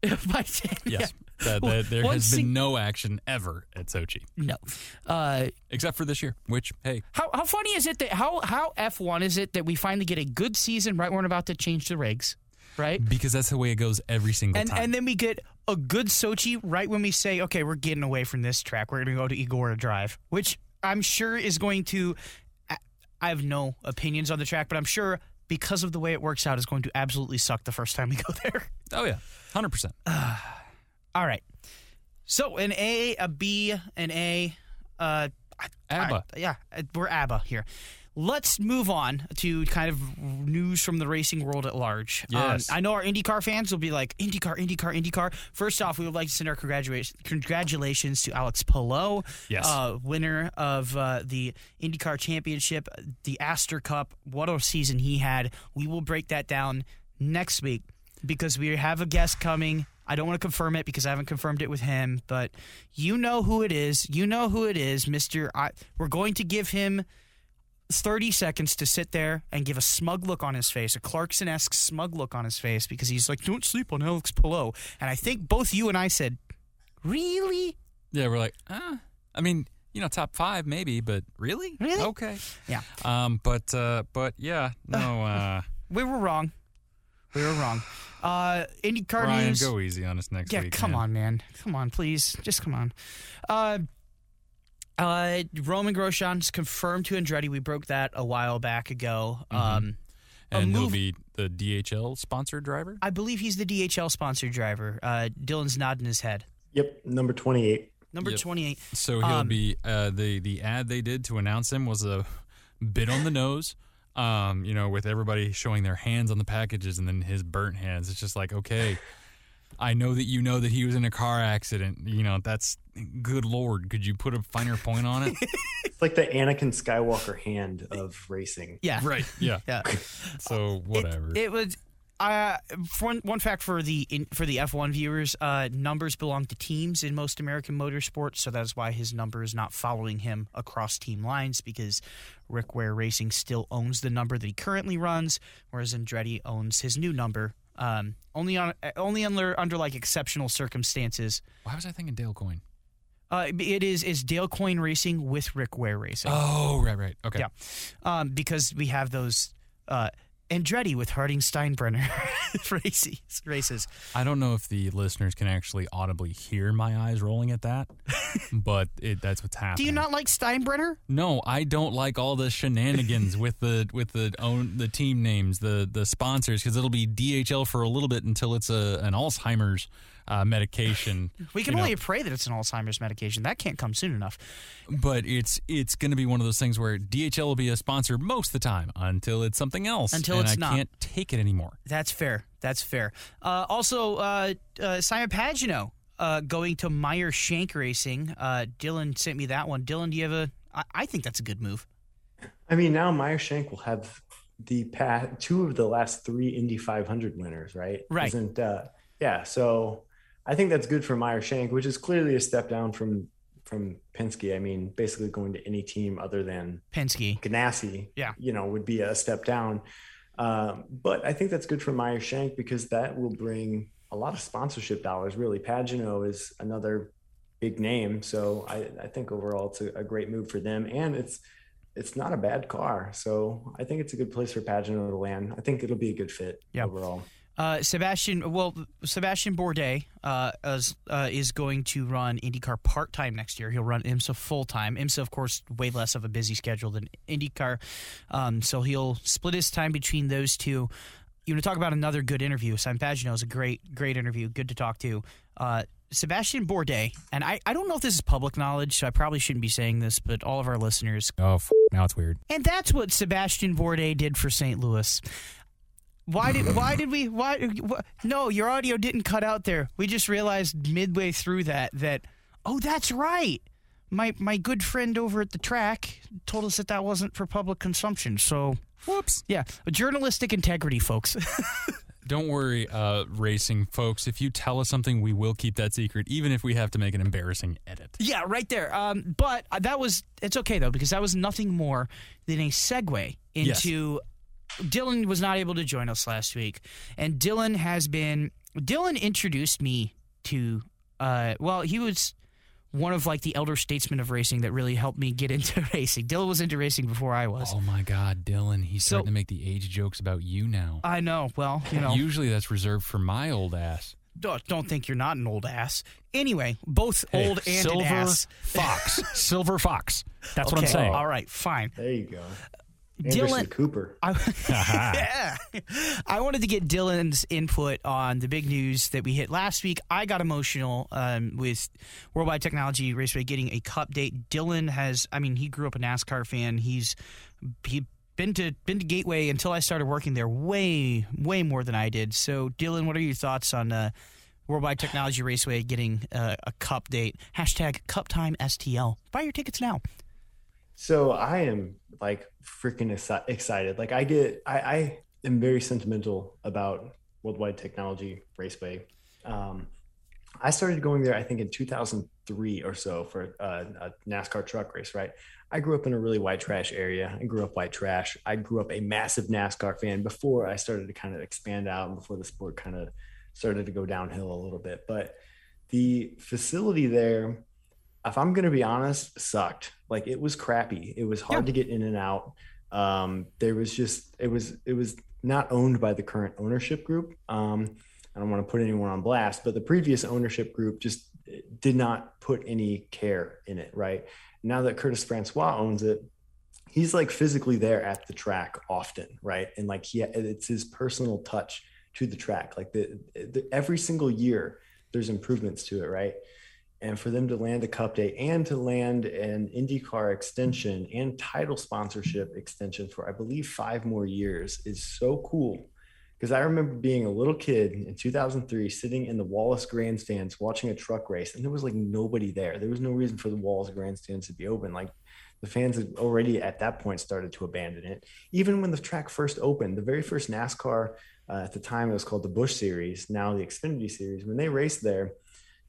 By 10, yeah.
Yes, that,
Well,
that there has
sing-
been no action ever at Sochi
No. Uh,
except for this year. Which hey,
how how funny is it that how how F one is it that we finally get a good season right when we're about to change the regs, right?
because that's the way it goes every single
And
time.
and then we get a good Sochi right when we say, okay, we're getting away from this track. We're going to go to Igora Drive, which I'm sure is going to. I- I have no opinions on the track, but I'm sure because of the way it works out, is going to absolutely suck the first time we go there.
oh yeah, hundred percent.
All right. So an A, a B, an A. Uh,
ABBA.
Right, yeah, we're ABBA here. Let's move on to kind of news from the racing world at large.
Yes.
Um, I know our IndyCar fans will be like, IndyCar, IndyCar, IndyCar. First off, we would like to send our congratulations, congratulations to Alex Palou,
Yes.
uh, winner of uh, the IndyCar Championship, the Astor Cup. What a season he had. We will break that down next week because we have a guest coming. I don't want to confirm it because I haven't confirmed it with him, but you know who it is. You know who it is, Mister. I, we're going to give him thirty seconds to sit there and give a smug look on his face, a Clarkson-esque smug look on his face, because he's like, "Don't sleep on Alex Pillow." And I think both you and I said, "Really?
Yeah, we're like, ah. I mean, you know, top five maybe, but really,
Really?
okay.
Yeah.
Um, but uh, but yeah, no. Uh,
We were wrong. We were wrong." Uh, IndyCar
Ryan,
news.
go easy on us next
Yeah,
week.
come
man.
on, man. Come on, please. Just come on. Uh, uh, Romain Grosjean's confirmed to Andretti. We broke that a while back ago. Um, a
And he'll be the DHL sponsored driver.
I believe he's the DHL sponsored driver. Uh, Dylan's nodding his head.
Yep, number 28.
Number
Yep.
28.
So he'll
Um,
be uh, the the ad they did to announce him was a bit on the nose. Um, you know, with everybody showing their hands on the packages and then his burnt hands. It's just like, okay, I know that you know that he was in a car accident. You know, that's good lord. Could you put a finer point on it?
It's like the Anakin Skywalker hand of racing.
Yeah.
right. Yeah.
Yeah.
So whatever.
It, it was. Uh, one one fact for the in, for the F1 viewers, uh, numbers belong to teams in most American motorsports, so that's why his number is not following him across team lines because Rick Ware Racing still owns the number that he currently runs, whereas Andretti owns his new number. Um, only on only under under like exceptional circumstances.
Why was I thinking Dale Coyne?
Uh, it is is Dale Coyne Racing with Rick Ware Racing.
Oh, right, right. Okay.
Yeah. um, because we have those uh, Andretti with Harding Steinbrenner races. races.
I don't know if the listeners can actually audibly hear my eyes rolling at that, but it, that's what's happening.
Do you not like Steinbrenner?
No, I don't like all the shenanigans with the with the own the team names, the the sponsors, because it'll be DHL for a little bit until it's a an Alzheimer's uh, medication.
We can
you know.
only pray that it's an Alzheimer's medication. That can't come soon enough.
but it's it's going to be one of those things where DHL will be a sponsor most of the time until it's something else.
Until
and
it's
I
not.
can't take it anymore.
That's fair. That's fair. Uh, also, uh, uh, Simon Pagenaud uh, going to Meyer Shank Racing. Uh, Dylan sent me that one. Dylan, do you have a? I, I think that's a good move.
I mean, now Meyer Shank will have the past two of the last three Indy 500 winners, right?
Right.
Isn't uh, yeah? So I think that's good for Meyer Shank, which is clearly a step down from from Penske. I mean, basically going to any team other than
Penske.
Ganassi,
Yeah.
you know, would be a step down. Um, but I think that's good for Meyer Shank because that will bring a lot of sponsorship dollars. Really, Pagenaud is another big name, so I, I think overall it's a, a great move for them, and it's it's not a bad car. So I think it's a good place for Pagenaud to land. I think it'll be a good fit
Yeah.
overall.
Uh, Sebastian, well, Sebastian Bourdais uh, is, uh, is going to run IndyCar part time next year. He'll run IMSA full time. IMSA, of course, way less of a busy schedule than IndyCar, um, so he'll split his time between those two. You want to talk about another good interview? Simon Pagenaud is a great, great interview. Good to talk to. Uh, Sebastian Bourdais, and I, I don't know if this is public knowledge, so I probably shouldn't be saying this, but all of our listeners
Oh, f- now it's weird.
and that's what Sebastian Bourdais did for St. Louis. Why did why did we why wh- no your audio didn't cut out there. We just realized midway through that that oh that's right. My my good friend over at the track told us that that wasn't for public consumption. So
Whoops.
yeah, journalistic integrity, folks.
Don't worry, uh, racing folks. If you tell us something, we will keep that secret, even if we have to make an embarrassing edit.
yeah, right there. Um, but that was it's okay though because that was nothing more than a segue
Yes.
into Dylan was not able to join us last week, and Dylan has been. Dylan introduced me to. Uh, well, he was one of like the elder statesmen of racing that really helped me get into racing. Dylan was into racing before I was.
Oh my God, Dylan! He's
So-
starting to make the age jokes about you now.
I know. Well, you know,
Usually that's reserved for my old ass.
don't, don't think you're not an old ass. Anyway, both
Hey,
old and
silver
an ass.
fox, silver fox. That's what I'm saying.
All right, fine.
There you go. Anderson
Dylan,
Cooper.
I, yeah. I wanted to get Dylan's input on the big news that we hit last week. I got emotional um, with Worldwide Technology Raceway getting a cup date. Dylan has, I mean, he grew up a NASCAR fan. He's he been to been to Gateway until I started working there way way more than I did. So, Dylan, what are your thoughts on uh, Worldwide Technology Raceway getting uh, a cup date? Hashtag Cup Time STL. Buy your tickets now.
So I am like freaking exci- excited. Like I get, I, I am very sentimental about Worldwide Technology Raceway. Um, I started going there, I think, in 2003 or so for uh, a NASCAR truck race. Right. I grew up in a really white trash area. I grew up white trash. I grew up a massive NASCAR fan before I started to kind of expand out and before the sport kind of started to go downhill a little bit. But the facility there, if I'm going to be honest, sucked. Like it was crappy. It was hard to get in and out. Um, there was just it was it was not owned by the current ownership group. Um, I don't want to put anyone on blast, but the previous ownership group just did not put any care in it. Right now that Curtis Francois owns it, he's like physically there at the track often, right? And like he, it's his personal touch to the track. Like the, the every single year, there's improvements to it, right? And for them to land a cup day and to land an IndyCar extension and title sponsorship extension for, I believe, five more years is so cool. Because I remember being a little kid in 2003, sitting in the Wallace grandstands watching a truck race, and there was like nobody there. There was no reason for the Wallace grandstands to be open. Like the fans had already at that point started to abandon it. Even when the track first opened, the very first NASCAR uh, at the time it was called the Busch Series, now the Xfinity Series. When they raced there,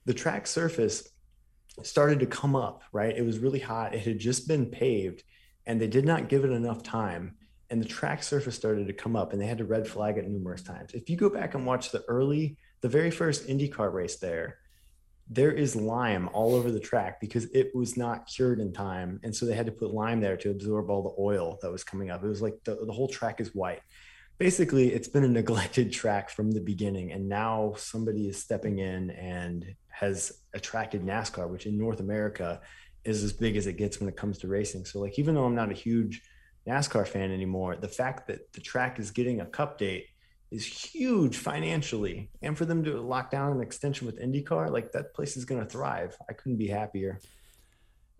the track surface started to come up. Right, it was really hot. It had just been paved, and they did not give it enough time. And the track surface started to come up, and they had to red flag it numerous times. If you go back and watch the early, the very first IndyCar race there, there is lime all over the track because it was not cured in time. And so they had to put lime there to absorb all the oil that was coming up. It was like the, the whole track is white. basically it's been a neglected track from the beginning and now somebody is stepping in and has attracted NASCAR which in North America is as big as it gets when it comes to racing. So like even though I'm not a huge NASCAR fan anymore, the fact that the track is getting a cup date is huge financially. And for them to lock down an extension with IndyCar, like that place is going to thrive. I couldn't be happier.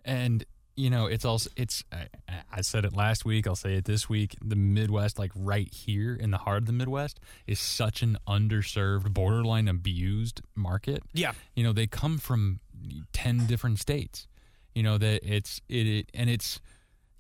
And you know, it's also it's. I, I, said it last week. I'll say it this week. The Midwest, like right here in the heart of the Midwest, is such an underserved, borderline abused market.
Yeah,
you know, they come from ten different states. You know that it's it, it and it's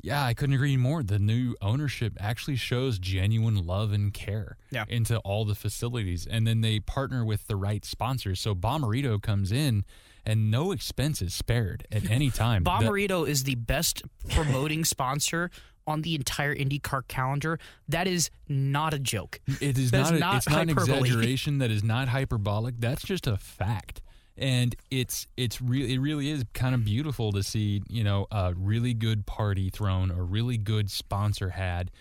yeah, I couldn't agree more. The new ownership actually shows genuine love and care
yeah.
into all the facilities. And then they partner with the right sponsors. So Bommarito comes in and no expenses spared at any time.
Bommarito is the best promoting sponsor on the entire IndyCar calendar. That is not a joke.
It is not, a, not it's not an exaggeration. That is not hyperbolic. That's just a fact and it's it's really it really is kind of beautiful to see you know a really good party thrown a really good sponsor had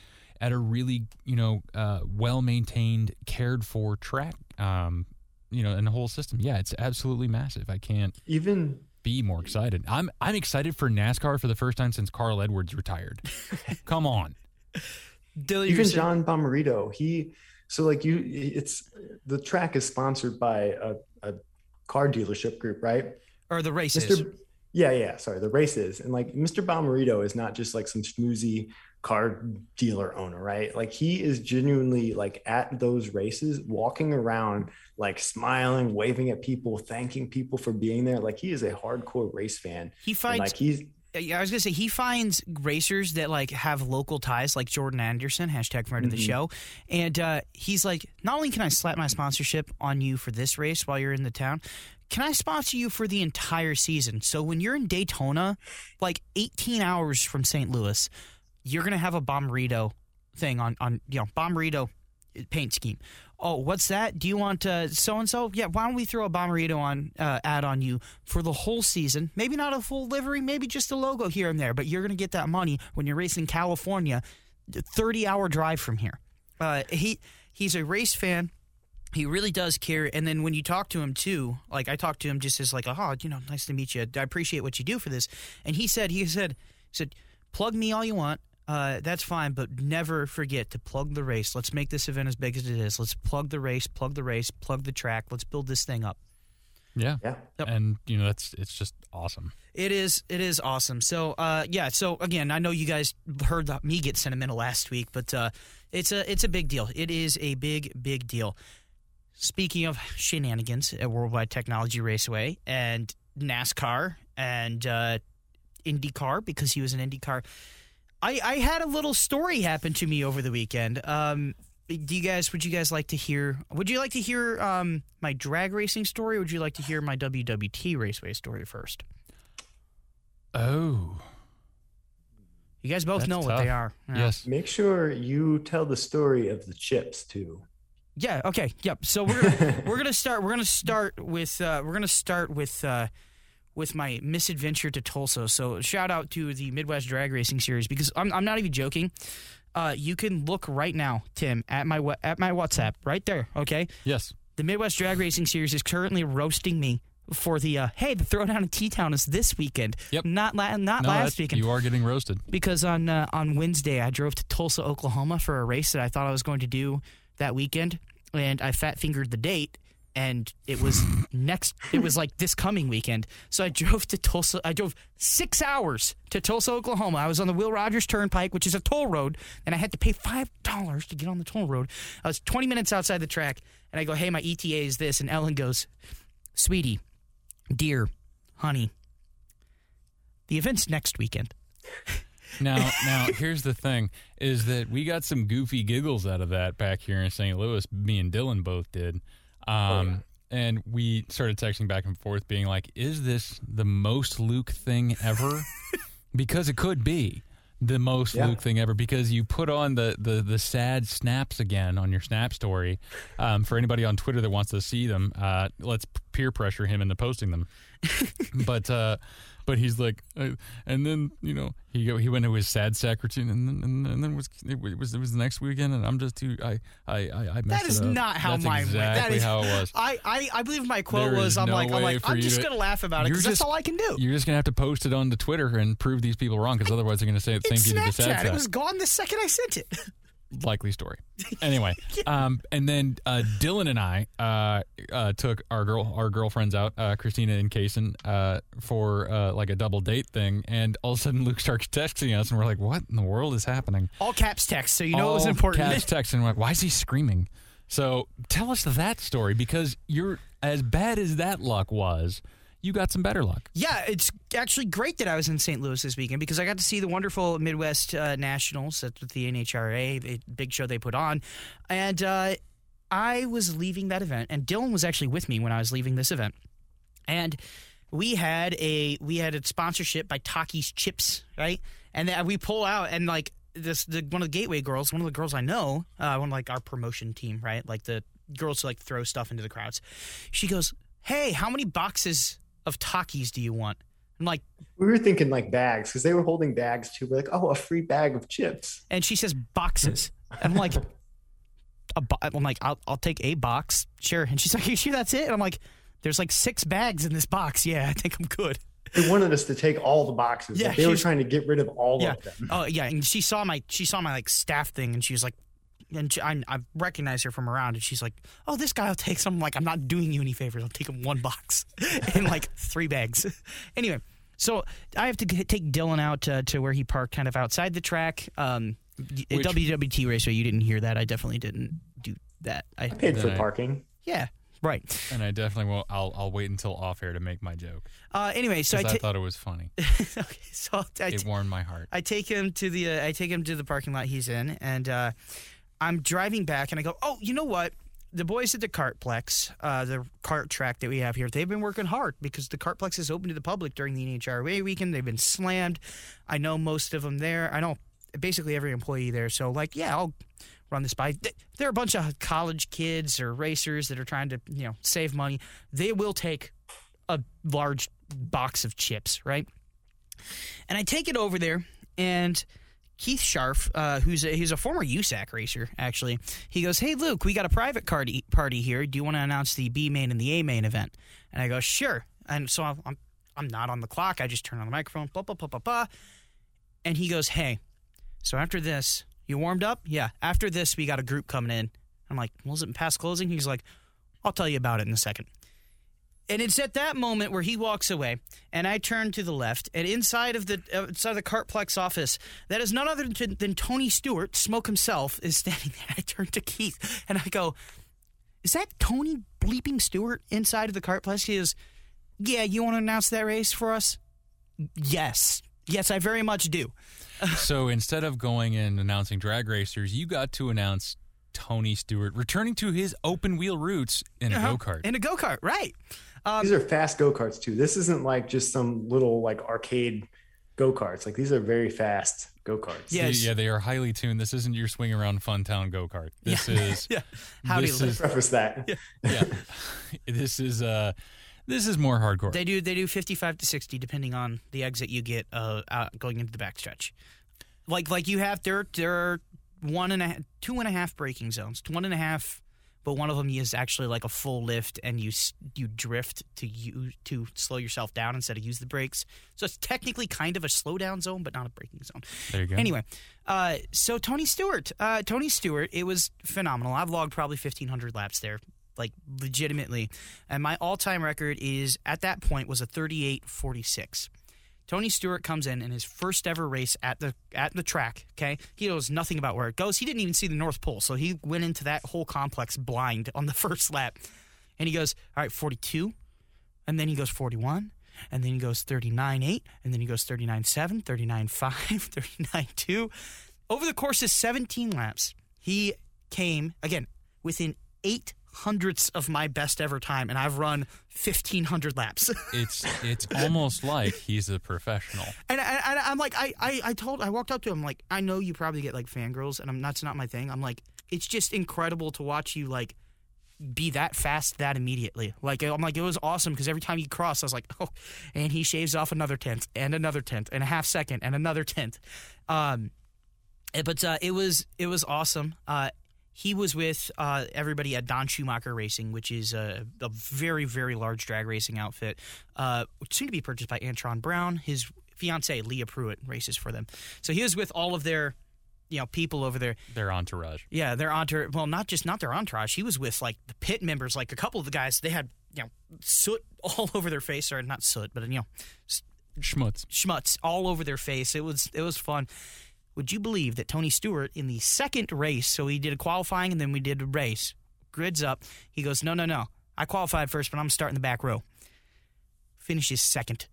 at a really you know uh, well maintained cared for track um, you know and the whole system yeah it's absolutely massive i can't
even
be more excited i'm i'm excited for nascar for the first time since carl edwards retired come on
Dilly, even john bommarito he so like you it's the track is sponsored by a, a car dealership group, right?
Or the races.
Mr. Yeah, yeah. Sorry, the races. And like Mr. Bommarito is not just like some schmoozy car dealer owner, right? Like he is genuinely like at those races, walking around, like smiling, waving at people, thanking people for being there. Like he is a hardcore race fan.
He finds
and, like he's
yeah, I was gonna say he finds racers that like have local ties, like Jordan Anderson, hashtag friend of the mm-hmm. show, and uh, he's like, not only can I slap my sponsorship on you for this race while you're in the town, can I sponsor you for the entire season? So when you're in Daytona, like 18 hours from St. Louis, you're gonna have a Bommarito thing on on you know Bommarito paint scheme oh, what's that? Do you want so and so? Yeah, why don't we throw a Bommarito on uh, ad on you for the whole season? Maybe not a full livery, maybe just a logo here and there, but you're going to get that money when you're racing California, 30 hour drive from here. Uh, he he's a race fan. He really does care. And then when you talk to him too, like I talked to him just as like, oh, you know, nice to meet you. I appreciate what you do for this. And he said, he said, he said, plug me all you want uh, that's fine, but never forget to plug the race. Let's make this event as big as it is. Let's plug the race, plug the race, plug the track. Let's build this thing up.
Yeah,
yeah,
yep. and you know that's it's just awesome.
It is, it is awesome. So, uh, yeah. So again, I know you guys heard me get sentimental last week, but uh, it's a it's a big deal. It is a big big deal. Speaking of shenanigans at Worldwide Technology Raceway and NASCAR and uh, IndyCar, because he was an IndyCar I, I had a little story happen to me over the weekend. Um, do you guys would you guys like to hear would you like to hear um, my drag racing story or would you like to hear my WWT raceway story first?
Oh.
You guys both
That's
know
tough.
what they are.
Yeah. Yes.
Make sure you tell the story of the chips too.
Yeah, okay. Yep. So we're gonna, we're going to start we're going to start with uh, we're going to start with uh, with my misadventure to Tulsa. So shout out to the Midwest Drag Racing Series because I'm, I'm not even joking. Uh, you can look right now, Tim, at my at my WhatsApp right there. Okay.
Yes.
The Midwest Drag Racing Series is currently roasting me for the uh, hey the throwdown in T Town is this weekend.
Yep.
Not la- not
no,
last weekend.
You are getting roasted
because on uh, on Wednesday I drove to Tulsa, Oklahoma for a race that I thought I was going to do that weekend, and I fat fingered the date and it was next it was like this coming weekend. So i drove to tulsa i drove six hours to tulsa oklahoma. I was on the will rogers turnpike which is a toll road and i had to pay five dollars to get on the toll road. I was 20 minutes outside the track and i go hey my eta is this and ellen goes sweetie dear honey the event's next weekend.
Now now here's the thing is that we got some goofy giggles out of that back here in st louis me and dylan both did um, oh, yeah. And we started texting back and forth, being like, "Is this the most Luke thing ever?" because it could be the most yeah. Luke thing ever. Because you put on the the the sad snaps again on your snap story. Um, for anybody on Twitter that wants to see them, uh, let's peer pressure him into posting them. but uh, but he's like, uh, and then you know he go, he went to his sad sack routine, and then and, and then was it was it was the next weekend, and I'm just too I I I, I messed
That is not how
That's
mine went. That is
how it was.
I, I, I believe my quote
There
was
is
I'm
no
like I'm
way
like
for
I'm
you
just
to-
gonna laugh about it
You're
because that's
just-
all I can do.
You're just gonna have to post it on the Twitter and prove these people wrong, because otherwise they're gonna say thank
it's
you to the sad
Snapchat.
sack.
It was gone the second I sent it.
likely story. Anyway, um, and then uh, Dylan and I uh, uh, took our girl our girlfriends out, uh, Christina and Kaysen, uh, for uh, like a double date thing, and all of a sudden Luke starts texting us, and we're like, "What in the world is happening?"
All caps text, so you know it was
All
important.
Caps text, and we're like, "Why is he screaming?" So tell us that story because you're as bad as that luck was. You got some better luck.
Yeah, it's actually great that I was in St. Louis this weekend because I got to see the wonderful Midwest uh, Nationals. That's with the NHRA, the big show they put on. And uh, I was leaving that event, and Dylan was actually with me when I was leaving this event. And we had a we had a sponsorship by Takis Chips, right? And then we pull out and like this the one of the Gateway girls, one of the girls I know, uh, one of like our promotion team, right? Like the girls who like throw stuff into the crowds. She goes, "Hey, how many boxes of Takis do you want?" I'm like,
We were thinking like bags because they were holding bags too. We're like, oh, a free bag of chips.
and she says boxes. And I'm like, a bo- I'm like, I'll, I'll take a box, sure. And she's like, you sure that's it? And I'm like, there's like six bags in this box. Yeah, I think I'm good.
They wanted us to take all the boxes.
Yeah,
Like, they were trying to get rid of all
yeah.
of them.
Oh yeah, and she saw my she saw my like staff thing, and she was like, and she, I, I recognize her from around, and she's like, oh, this guy will take some. Like, I'm not doing you any favors. I'll take him one box and like three bags. anyway, so I have to g- take Dylan out uh, to where he parked, kind of outside the track. Um, y-
Which-
WWT Raceway. You didn't hear that. I definitely didn't do that. I
I paid for
I-
parking.
yeah. Right.
And I definitely will. I'll I'll wait until off air to make my joke
Uh, anyway, so I,
because I, thought it was funny.
okay, so I,
It warmed my heart.
I take him to the uh, I take him to the parking lot he's in, and uh, I'm driving back, and I go, oh, you know what? The boys at the Kartplex, uh, the cart track that we have here, they've been working hard because the Kartplex is open to the public during the NHRA weekend. They've been slammed. I know most of them there. I know basically every employee there. So like, yeah, I'll run this by. Th- They're a bunch of college kids or racers that are trying to you know save money. They will take a large box of chips, right? And I take it over there, and Keith Scharf, uh, who's a, he's a former USAC racer, actually, he goes, "Hey Luke, we got a private party party here. Do you want to announce the B main and the A main event?" And I go, "Sure." And so I'm I'm, not on the clock. I just turn on the microphone, blah blah blah blah blah. And he goes, "Hey, so after this, you warmed up? Yeah. After this, we got a group coming in." I'm like, "Well, is it past closing?" He's like, "I'll tell you about it in a second. And it's at that moment where he walks away, and I turn to the left, and inside of the inside of the Kartplex office, that is none other than, than Tony Stewart, Smoke himself, is standing there. I turn to Keith, and I go, "Is that Tony bleeping Stewart inside of the Kartplex?" He goes, "Yeah, you want to announce that race for us?" Yes, yes, I very much do.
so instead of going and announcing drag racers, you got to announce Tony Stewart returning to his open wheel roots in a
Uh-huh.
go kart.
in a go kart, right? Um,
These are fast go karts too. This isn't like just some little like arcade go karts. Like these are very fast go karts.
Yeah. Yes.
Yeah, they are highly tuned. This isn't your swing around fun town go kart. This is
Yeah. Howdy,
this
Luke.
is
Preface that.
yeah. this is uh this is more hardcore.
They do they do fifty five to sixty depending on the exit you get uh out going into the backstretch. Like like you have there there are one and a half, two and a half braking zones, one and a half, but one of them is actually like a full lift and you you drift to you to slow yourself down instead of use the brakes. So it's technically kind of a slow down zone, but not a braking zone.
there you go.
Anyway, uh, so Tony Stewart, uh, Tony Stewart, it was phenomenal. I've logged probably fifteen hundred laps there, like legitimately, and my all-time record is at that point was a thirty-eight forty-six. Tony Stewart comes in in his first ever race at the at the track. Okay, he knows nothing about where it goes. He didn't even see the North Pole, so he went into that whole complex blind on the first lap. And he goes, "All right, forty-two," and then he goes forty-one, and then he goes 39 8, and then he goes 39.7, 39.5, 39.2. Over the course of 17 laps, he came, again, within eight hundredths of my best ever time, and I've run 1,500 laps.
It's it's almost like he's a professional.
And, and, and I'm like, I, I, I told, I walked up to him, like, I know you probably get like fangirls, and I'm that's not my thing. I'm like, it's just incredible to watch you like be that fast that immediately. Like I'm like it was awesome because every time he crossed, I was like, oh, and he shaves off another tenth and another tenth and a half second and another tenth. Um, eh, but uh, it was it was awesome. Uh, he was with uh, everybody at Don Schumacher Racing, which is a, a very very large drag racing outfit, uh, soon to be purchased by Antron Brown. His fiance Leah Pruett races for them. So he was with all of their you know people over there.
Their entourage.
Yeah, their entourage. Well, not just not their entourage. He was with like the pit members. Like a couple of the guys, they had you know soot all over their face, or not soot, but you know
Schmutz.
schmutz all over their face. It was it was fun. Would you believe that Tony Stewart in the second race? So he did a qualifying and then we did a race. Grids up. He goes, no, no, no. I qualified first, but I'm starting the back row. Finishes second.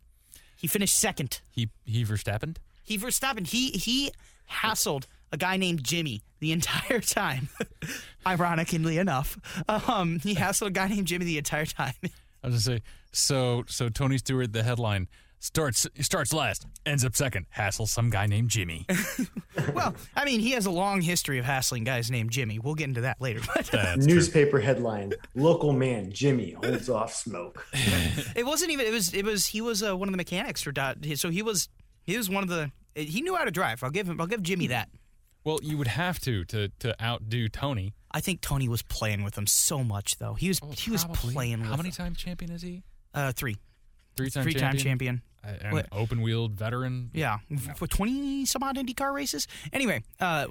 He finished second.
He he Verstappen.
He Verstappen. He he hassled a guy named Jimmy the entire time. Ironically enough, um, he hassled a guy named Jimmy the entire time.
I was gonna say so. So Tony Stewart, the headline starts starts last, ends up second. hassles some guy named Jimmy.
well, I mean, he has a long history of hassling guys named Jimmy. We'll get into that later. But
That's true.
Newspaper headline: Local man Jimmy holds off smoke.
it wasn't even. It was. It was. He was uh, one of the mechanics for Dot. So he was. He was one of the. He knew how to drive. I'll give him. I'll give Jimmy that.
Well, you would have to to to outdo Tony.
I think Tony was playing with him so much, though. He was. he was
Oh, Probably.
playing with
How many
him.
time champion is he?
Uh, three.
Three time
Three-time
champion.
champion.
Uh,
What?
open wheeled veteran.
Yeah, for twenty some odd IndyCar races. Anyway, uh,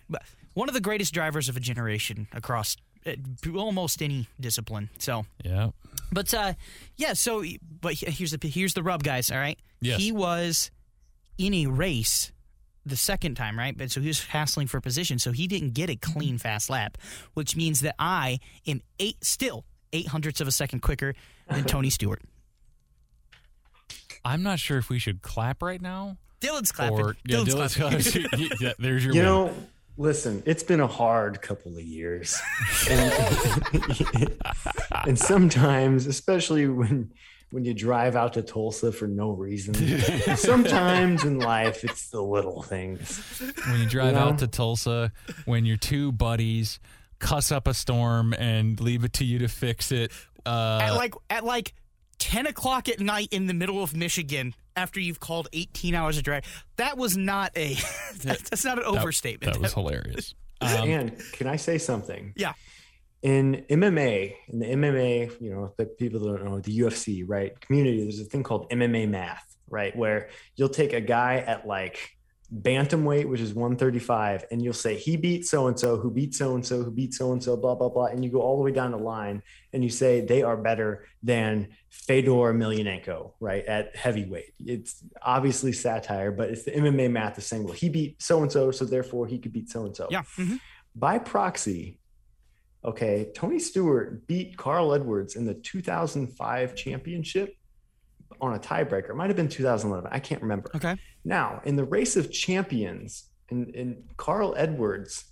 one of the greatest drivers of a generation across uh, almost any discipline. So,
Yeah.
but uh, yeah. So, but here's the here's the rub, guys. All right.
Yes.
He was in a race the second time, right? But so he was hassling for position, so he didn't get a clean fast lap, which means that I am eight still eight hundredths of a second quicker than Tony Stewart.
I'm not sure if we should clap right now.
Dylan's clapping.
Or yeah,
Dylan's
Dylan's
clapping.
yeah, there's your
You
win.
know, listen, it's been a hard couple of years. And, and sometimes, especially when when you drive out to Tulsa for no reason, sometimes in life it's the little things.
when you drive
You know?
out to Tulsa, when your two buddies cuss up a storm and leave it to you to fix it. Uh,
at like at like ten o'clock at night in the middle of Michigan after you've called eighteen hours of drive. That was not a that's not an
that-
overstatement.
That was hilarious. Um,
and can I say something?
yeah.
in MMA, in the MMA, you know, the people that don't know the UFC, right? Community, there's a thing called MMA math, right? Where you'll take a guy at like bantamweight, which is 135, and you'll say he beat so and so, who beat so and so, who beat so and so, blah blah blah, and you go all the way down the line, and you say they are better than Fedor Emelianenko, right? At heavyweight, it's obviously satire, but it's the MMA math is saying, well, he beat so and so, so therefore he could beat so and so
Yeah. mhm.
by proxy, okay, Tony Stewart beat Carl Edwards in the 2005 championship on a tiebreaker. It might have been 2011. I can't remember.
Okay.
Now, in the race of champions, and, and Carl Edwards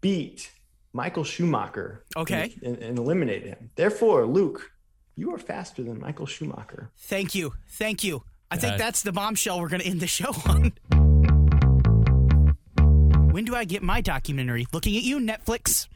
beat Michael Schumacher
Okay.
and, and eliminated him. Therefore, Luke, you are faster than Michael Schumacher.
Thank you. Thank you. I think
That-
that's the bombshell we're going to end the show on. When do I get my documentary? Looking at you, Netflix.